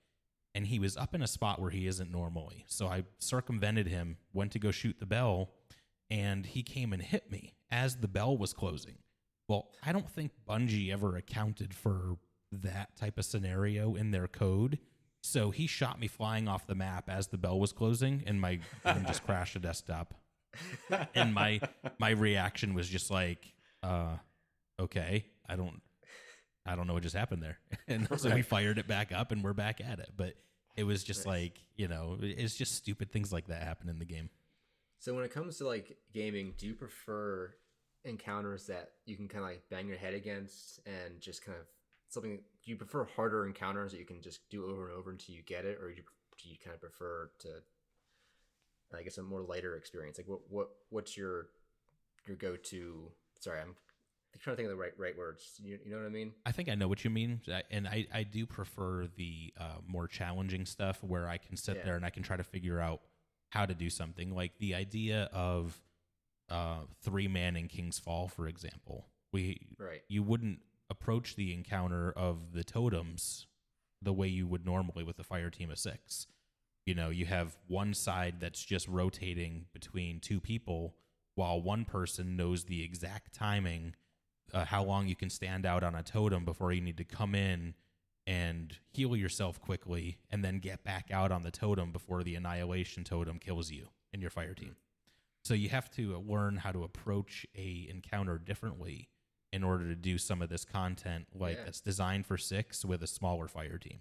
And he was up in a spot where he isn't normally. So I circumvented him, went to go shoot the bell, and he came and hit me as the bell was closing. Well, I don't think Bungie ever accounted for that type of scenario in their code. So he shot me flying off the map as the bell was closing, and my game just (laughs) crashed the desktop. and my my reaction was just like, uh, okay, I don't, I don't know what just happened there. (laughs) And so we fired it back up, and we're back at it. But it was just like, you know, it's just stupid things like that happen in the game. So when it comes to like gaming, do you prefer encounters that you can kind of like bang your head against and just kind of something do you prefer harder encounters that you can just do over and over until you get it or do you, do you kind of prefer to i guess a more lighter experience? Like what what what's your your go-to sorry i'm trying to think of the right right words. You, you know what i mean? I think i know what you mean. And i i do prefer the uh, more challenging stuff where i can sit yeah. there and i can try to figure out how to do something. Like the idea of uh, three man in king's fall for example. We right. you wouldn't approach the encounter of the totems the way you would normally with a fire team of six. You know, you have one side that's just rotating between two people, while one person knows the exact timing, uh, how long you can stand out on a totem before you need to come in and heal yourself quickly, and then get back out on the totem before the annihilation totem kills you and your fire team. So you have to learn how to approach a encounter differently in order to do some of this content like yeah. that's designed for six with a smaller fire team.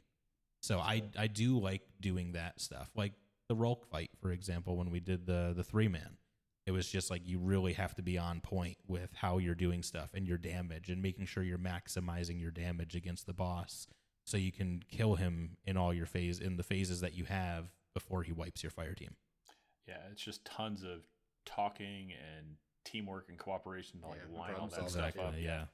So I I do like doing that stuff. Like the Rhulk fight, for example, when we did the the three man. It was just like you really have to be on point with how you're doing stuff and your damage and making sure you're maximizing your damage against the boss so you can kill him in all your phase in the phases that you have before he wipes your fire team. Yeah, it's just tons of talking and teamwork and cooperation to like Yeah, line all problem that solving. stuff up. yeah.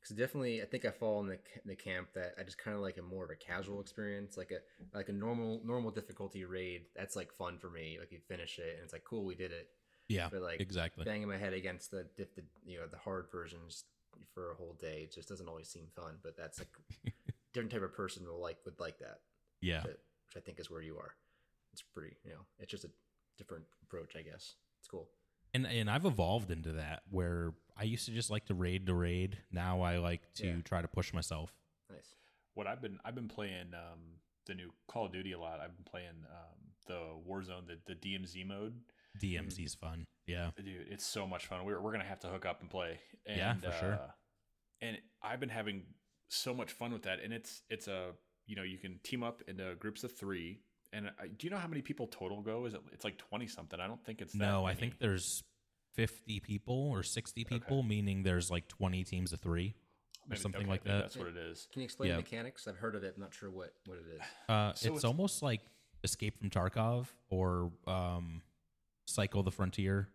Because definitely, I think I fall in the, ca- the camp that I just kind of like a more of a casual experience, like a like a normal normal difficulty raid. That's like fun for me. Like you finish it and it's like cool, we did it. Yeah. But like exactly. banging my head against the, the you know the hard versions for a whole day just doesn't always seem fun. But that's like (laughs) different type of person will like would like that. Yeah. That- which I think is where you are. It's pretty, you know, it's just a different approach, I guess. It's cool. And and I've evolved into that where I used to just like to raid to raid. Now I like to Yeah. try to push myself. Nice. What I've been I've been playing um, the new Call of Duty a lot. I've been playing um, the Warzone, the, the DMZ mode. DMZ is fun. Yeah. Dude, it's so much fun. We're we're gonna have to hook up and play. And, Yeah, for sure. uh, And I've been having so much fun with that. And it's it's a you know you can team up into groups of three. And I, do you know how many people total go? Is it? It's like twenty something. I don't think it's that No, I think there's 50 people or 60 people, meaning there's like 20 teams of three or Maybe- something okay, like that. That's what it is. Can you explain Yeah. the mechanics? I've heard of it. I'm not sure what, what it is. Uh, So it's, it's- almost like Escape from Tarkov or um, Cycle the Frontier.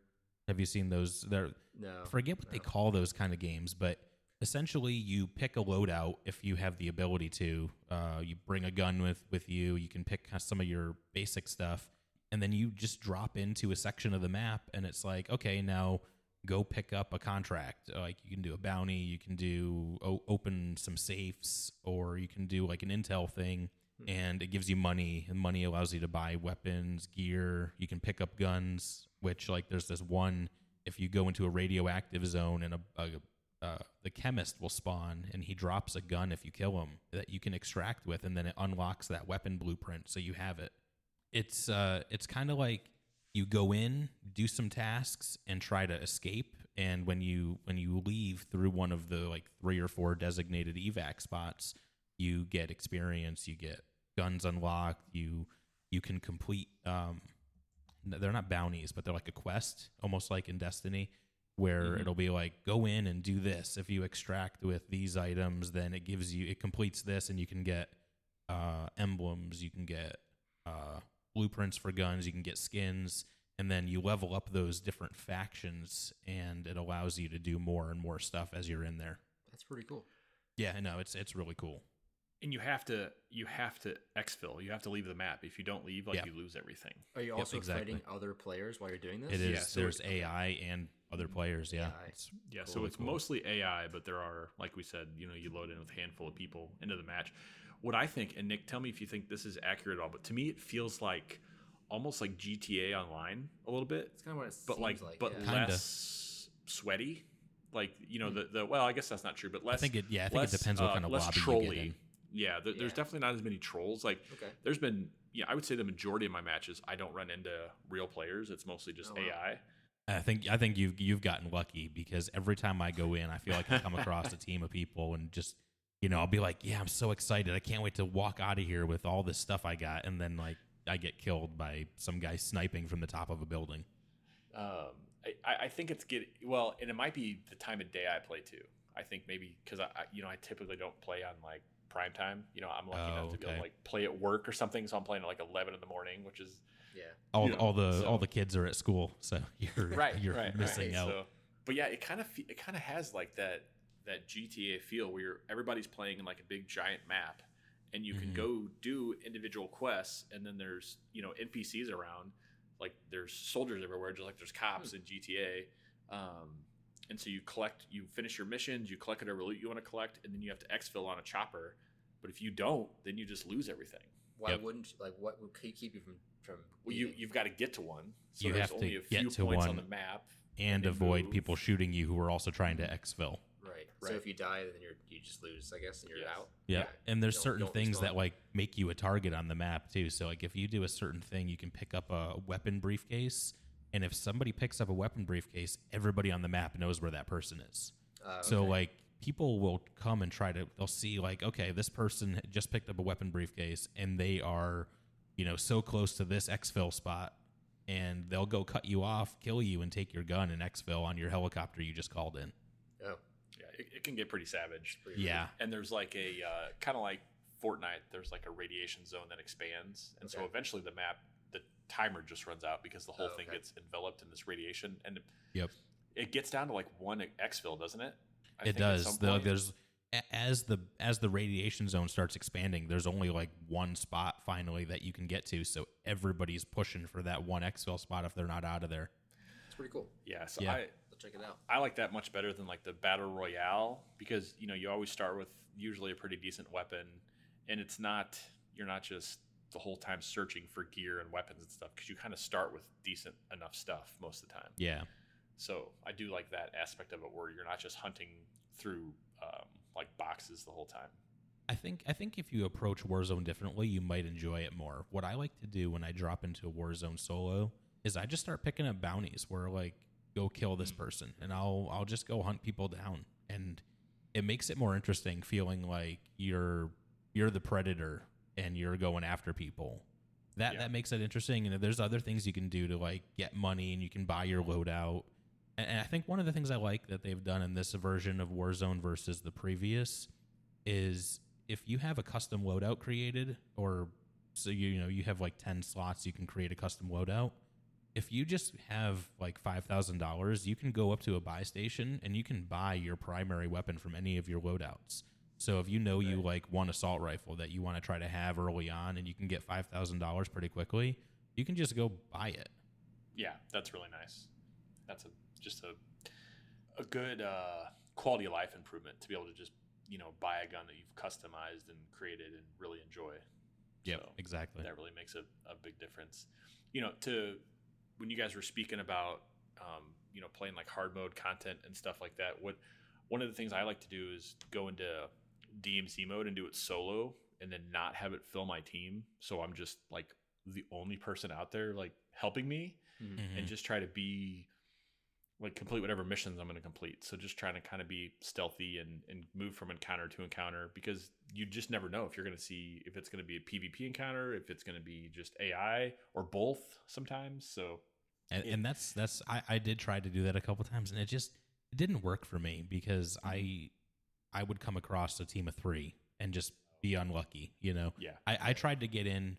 Have you seen those? They're, No. Forget what they call those kind of games, but essentially you pick a loadout if you have the ability to. Uh, you bring a gun with with you. You can pick some of your basic stuff, and then you just drop into a section of the map, and it's like, okay, now go pick up a contract. Like you can do a bounty, you can do o- open some safes, or you can do like an intel thing. And it gives you money, and money allows you to buy weapons, gear. You can pick up guns, which like there's this one if you go into a radioactive zone and a, a uh, the chemist will spawn and he drops a gun if you kill him that you can extract with and then it unlocks that weapon blueprint so you have it. It's uh it's kind of like you go in do some tasks and try to escape and when you when you leave through one of the like three or four designated evac spots you get experience you get guns unlocked you you can complete um they're not bounties, but they're like a quest, almost like in Destiny, where Mhm. it'll be like go in and do this. If you extract with these items, then it gives you it completes this, and you can get uh, emblems, you can get uh, blueprints for guns, you can get skins, and then you level up those different factions, and it allows you to do more and more stuff as you're in there. That's pretty cool. Yeah, no, it's it's really cool. And you have to you have to exfil. You have to leave the map. If you don't leave, like Yeah. you lose everything. Are you Yep, also exactly. fighting other players while you're doing this? It is. Yeah, so there's it- AI and other players. Yeah, AI. It's Yeah, so totally it's cool. mostly AI, but there are, like we said, you know, you load in with a handful of people into the match. What I think, and Nick, tell me if you think this is accurate at all, but to me, it feels like almost like GTA Online a little bit, It's kind of what it but seems like, like. but yeah. Kinda. less sweaty. Like you know, the the well, I guess that's not true, but less. I think it. Yeah, I think less, it depends what uh, kind of less lobby trolly. you get in. Yeah, there, there's definitely not as many trolls. Like Okay. there's been, yeah, I would say the majority of my matches, I don't run into real players. It's mostly just Oh, wow. I think I think you've you've gotten lucky because every time I go in, I feel like I come (laughs) across a team of people and just you know I'll be like, yeah, I'm so excited, I can't wait to walk out of here with all this stuff I got, and then like I get killed by some guy sniping from the top of a building. Um, I, I- think it's get well, and it might be the time of day I play too. I think maybe because I, I, you know, I typically don't play on like prime time. You know, I'm lucky Oh, enough to be able okay. to like play at work or something, so I'm playing at like 11 in the morning, which is Yeah. All You know, all the so- all the kids are at school, so (laughs) you're right, you're right, missing right. out. So, but yeah, it kind of fe- it kind of has like that that GTA feel where you're, everybody's playing in like a big giant map, and you can Mhm. go do individual quests, and then there's you know NPCs around, like there's soldiers everywhere, just like there's cops in GTA. Um, and so you collect, you finish your missions, you collect whatever loot you want to collect, and then you have to exfil on a chopper. But if you don't, then you just lose everything. Why Yep. wouldn't you, like what would keep keep you from from Well, you you've got to get to one. So You there's have to only a get few to points on the map. and avoid move. people shooting you who are also trying to exfil. right. right. So if you die, then you're you just lose, I guess, and you're Yes. out. Yeah. And there's Don't- certain don't things that like make you a target on the map too. So like if you do a certain thing, you can pick up a weapon briefcase. And if somebody picks up a weapon briefcase, everybody on the map knows where that person is. Uh, So like people will come and try to they'll see like, okay, this person just picked up a weapon briefcase and they are, you know, so close to this exfil spot and they'll go cut you off, kill you, and take your gun and exfil on your helicopter you just called in. Oh, Yeah, it, it can get pretty savage. pretty Yeah, And there's like a uh, kind of like Fortnite. There's like a radiation zone that expands, and so eventually the map, the timer just runs out because the whole Oh, thing okay. gets enveloped in this radiation, and Yep. it gets down to like one exfil, doesn't it? I it think at does. some The, there's a- as the as the radiation zone starts expanding, there's only like one spot finally that you can get to. So everybody's pushing for that one exfil spot if they're not out of there. It's pretty cool. yeah. So Yeah. I I'll check it out. I like that much better than like the battle royale because you know you always start with usually a pretty decent weapon, and it's not you're not just the whole time searching for gear and weapons and stuff because you kind of start with decent enough stuff most of the time. Yeah. So I do like that aspect of it where you're not just hunting through um, like boxes the whole time. I think I think if you approach Warzone differently, you might enjoy it more. What I like to do when I drop into a Warzone solo is I just start picking up bounties where like go kill this mm. person and I'll I'll just go hunt people down and it makes it more interesting feeling like you're you're the predator and you're going after people. That Yeah. that makes it interesting and there's other things you can do to like get money and you can buy your loadout. And, I think one of the things I like that they've done in this version of Warzone versus the previous is if you have a custom loadout created or so you, you know you have like 10 slots you can create a custom loadout. If you just have like $5000 you can go up to a buy station and you can buy your primary weapon from any of your loadouts. So if you know you like one assault rifle that you want to try to have early on and you can get $5000 pretty quickly you can just go buy it. Yeah, that's really nice. That's a just a a good uh, quality of life improvement to be able to just you know buy a gun that you've customized and created and really enjoy. So exactly that really makes a, a big difference. You know, to when you guys were speaking about um, you know playing like hard mode content and stuff like that. What one of the things I like to do is go into DMZ mode and do it solo, and then not have it fill my team. So I'm just like the only person out there like helping me, Mhm. and just try to be like complete whatever missions I'm going to complete. So just trying to kind of be stealthy and, and move from encounter to encounter because you just never know if you're going to see if it's going to be a PvP encounter, if it's going to be just AI or both sometimes. So and, and that's that's I, I did try to do that a couple times and it just it didn't work for me because mm-hmm. i i would come across a team of three and just be unlucky you know yeah, i, I tried to get in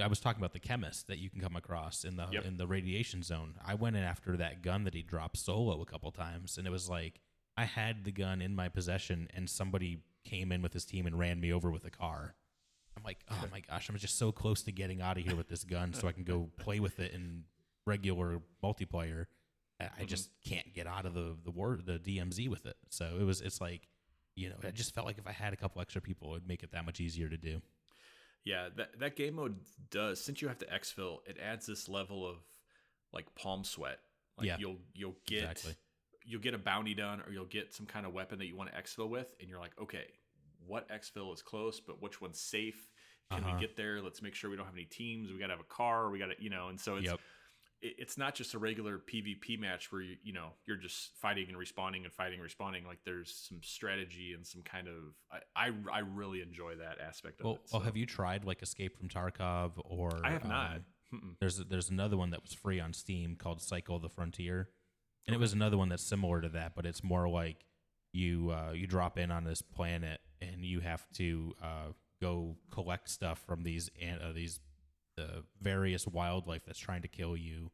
I was talking about the chemist that you can come across in the Yep. in the radiation zone. I went in after that gun that he dropped solo a couple times, and it was like I had the gun in my possession, and somebody came in with his team and ran me over with a car. I'm like, oh my gosh, I'm just so close to getting out of here with this gun, so I can go (laughs) play with it in regular multiplayer. I I mm-hmm. just can't get out of the the war the DMZ with it. So it was it's like, you know, it just felt like if I had a couple extra people, it'd make it that much easier to do. Yeah, that that game mode does since you have to exfil, it adds this level of like palm sweat. Like Yeah. you'll you'll get Exactly. you'll get a bounty done or you'll get some kind of weapon that you want to exfil with, and you're like, okay, what exfil is close, but which one's safe? Can Uh-huh. we get there? Let's make sure we don't have any teams. We got to have a car. We got to, you know, and so it's Yep. It, it's not just a regular PvP match where you you know you're just fighting and respawning and fighting and respawning. Like there's some strategy and some kind of I I, I really enjoy that aspect of Well, it. well, so. have you tried like Escape from Tarkov or? I have not. um, there's there's another one that was free on Steam called Cycle of the Frontier, and it was another one that's similar to that, but it's more like you uh, you drop in on this planet and you have to uh, go collect stuff from these uh, these uh, various wildlife that's trying to kill you,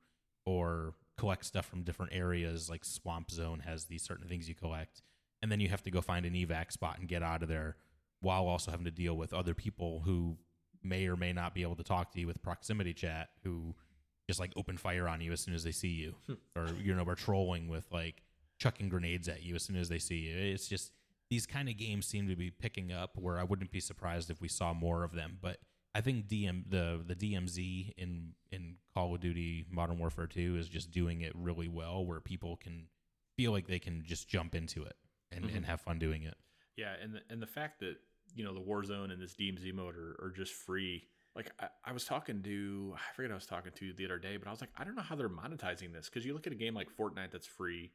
or collect stuff from different areas. Like Swamp Zone has these certain things you collect, and then you have to go find an evac spot and get out of there, while also having to deal with other people who may or may not be able to talk to you with proximity chat, who just like open fire on you as soon as they see you, or you know, are trolling with like chucking grenades at you as soon as they see you. It's just these kind of games seem to be picking up where I wouldn't be surprised if we saw more of them. But I think DM the the DMZ in in Call of Duty Modern Warfare 2 is just doing it really well where people can feel like they can just jump into it and, and have fun doing it. Yeah, and the, and the fact that you know the Warzone and this DMZ mode are, are just free. Like I, I was talking to, I forget I was talking to the other day, but I was like, I don't know how they're monetizing this because you look at a game like Fortnite that's free,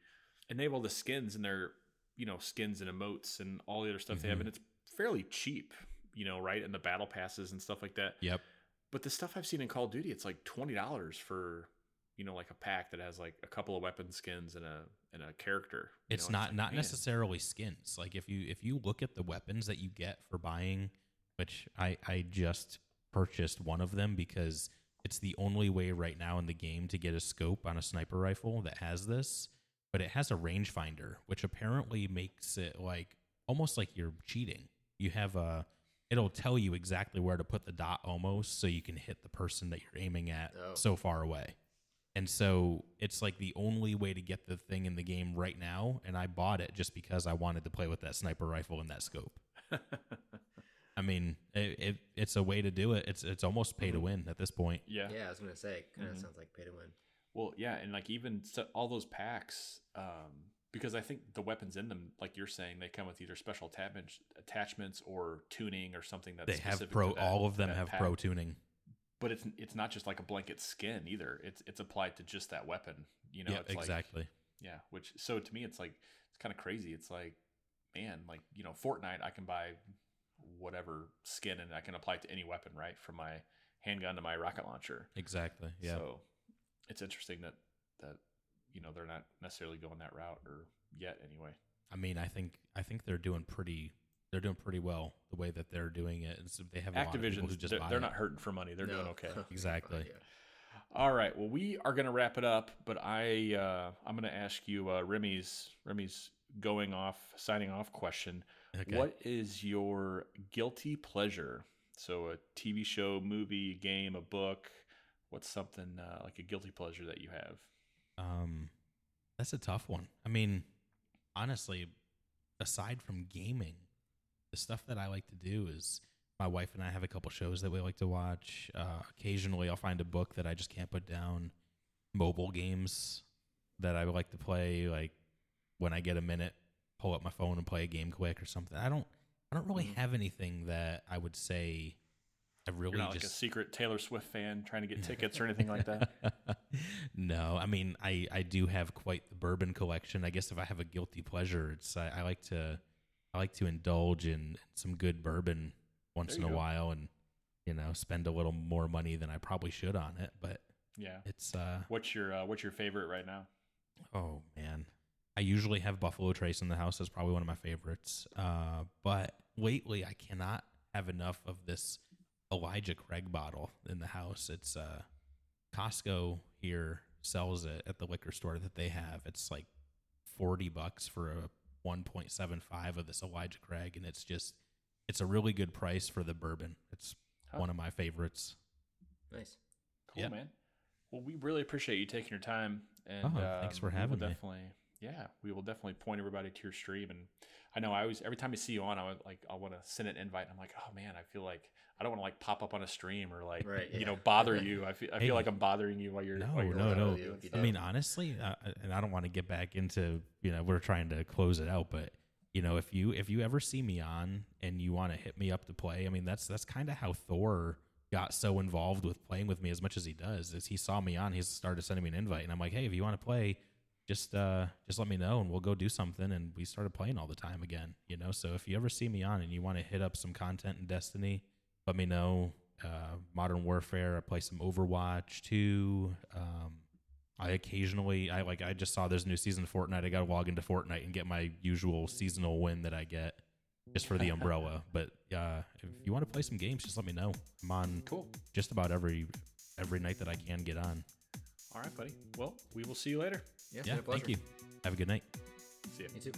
and they have all the skins and their you know skins and emotes and all the other stuff they have, Mhm. and it's fairly cheap, you know, right? And the battle passes and stuff like that. Yep. But the stuff I've seen in Call of Duty, it's like twenty dollars for you know, like a pack that has like a couple of weapon skins and a and a character. it's know, not like, not man, necessarily skins. Like if you if you look at the weapons that you get for buying, which I I just purchased one of them because it's the only way right now in the game to get a scope on a sniper rifle that has this, but it has a rangefinder, which apparently makes it like almost like you're cheating. You have a it'll tell you exactly where to put the dot almost so you can hit the person that you're aiming at Oh. so far away. And so it's like the only way to get the thing in the game right now. And I bought it just because I wanted to play with that sniper rifle and that scope. (laughs) I mean, it, it, it's a way to do it. It's it's almost pay to win at this point. yeah. Yeah, I was gonna say, it kind of Mhm. sounds like pay to win. Well, yeah, and like even so, all those packs, um, because I think the weapons in them, like you're saying, they come with either special attachments, attachments or tuning or something that's They have pro. that- all of them have pack. pro tuning. But it's it's not just like a blanket skin either. It's it's applied to just that weapon. You know, yeah, it's like exactly. yeah. Which so to me, it's like it's kind of crazy. It's like man, like you know, Fortnite, I can buy whatever skin and I can apply it to any weapon, right? From my handgun to my rocket launcher. exactly. Yeah. So it's interesting that that you know they're not necessarily going that route or yet anyway. I mean, I think I think they're doing pretty. They're doing pretty well the way that they're doing it. It's, they have a lot of people who Activision, just they're, buy they're it. not hurting for money. They're doing okay. (laughs) Exactly. Yeah. All right. Well, we are going to wrap it up, but I uh, I'm going to ask you uh, Remy's Remy's going off signing off question. Okay. What is your guilty pleasure? So a TV show, movie, game, a book. What's something uh, like a guilty pleasure that you have? Um, that's a tough one. I mean, honestly, aside from gaming, the stuff that I like to do is my wife and I have a couple shows that we like to watch. Uh, occasionally, I'll find a book that I just can't put down. Mobile games that I like to play, like when I get a minute, pull up my phone and play a game quick or something. I don't, I don't really Mhm. have anything that I would say I really You're not like a secret Taylor Swift fan trying to get tickets or anything like that. (laughs) no, I mean I I do have quite the bourbon collection. I guess if I have a guilty pleasure, it's I, I like to I like to indulge in some good bourbon once in a go. while, and you know spend a little more money than I probably should on it. But Yeah. it's uh What's your uh, What's your favorite right now? oh man, I usually have Buffalo Trace in the house. That's probably one of my favorites. Uh, but lately I cannot have enough of this Elijah Craig bottle in the house. It's uh Costco here sells it at the liquor store that they have. It's like 40 bucks for a 1.75 of this Elijah Craig and it's just it's a really good price for the bourbon. It's Huh. one of my favorites. Nice. Cool, Yeah. man. Well, we really appreciate you taking your time. And Oh, thanks um, for we will having me. Definitely, yeah, we will definitely point everybody to your stream. And I know I always, every time I see you on, I would like, I want to send an invite. I'm like, oh man, I feel like I don't want to like pop up on a stream or like, Right, you know, bother you. I feel, I Hey. feel like I'm bothering you while you're, No, while you're no, no. You- you I mean, honestly, uh, and I don't want to get back into you know we're trying to close it out, but you know if you if you ever see me on and you want to hit me up to play, I mean that's that's kind of how Thor got so involved with playing with me as much as he does. Is he saw me on, he started sending me an invite, and I'm like, hey, if you want to play, just uh just let me know and we'll go do something. And we started playing all the time again, you know. So if you ever see me on and you want to hit up some content in Destiny, let me know. Uh, Modern Warfare, I play some Overwatch too. Um, I occasionally, I like, I just saw there's a new season of Fortnite. I got to log into Fortnite and get my usual seasonal win that I get just for the (laughs) umbrella. but uh, if you want to play some games, just let me know. I'm on cool. just about every every night that I can get on. All right, buddy. Well, we will see you later. Yeah, Yeah, my pleasure. thank you. Have a good night. See ya. You too.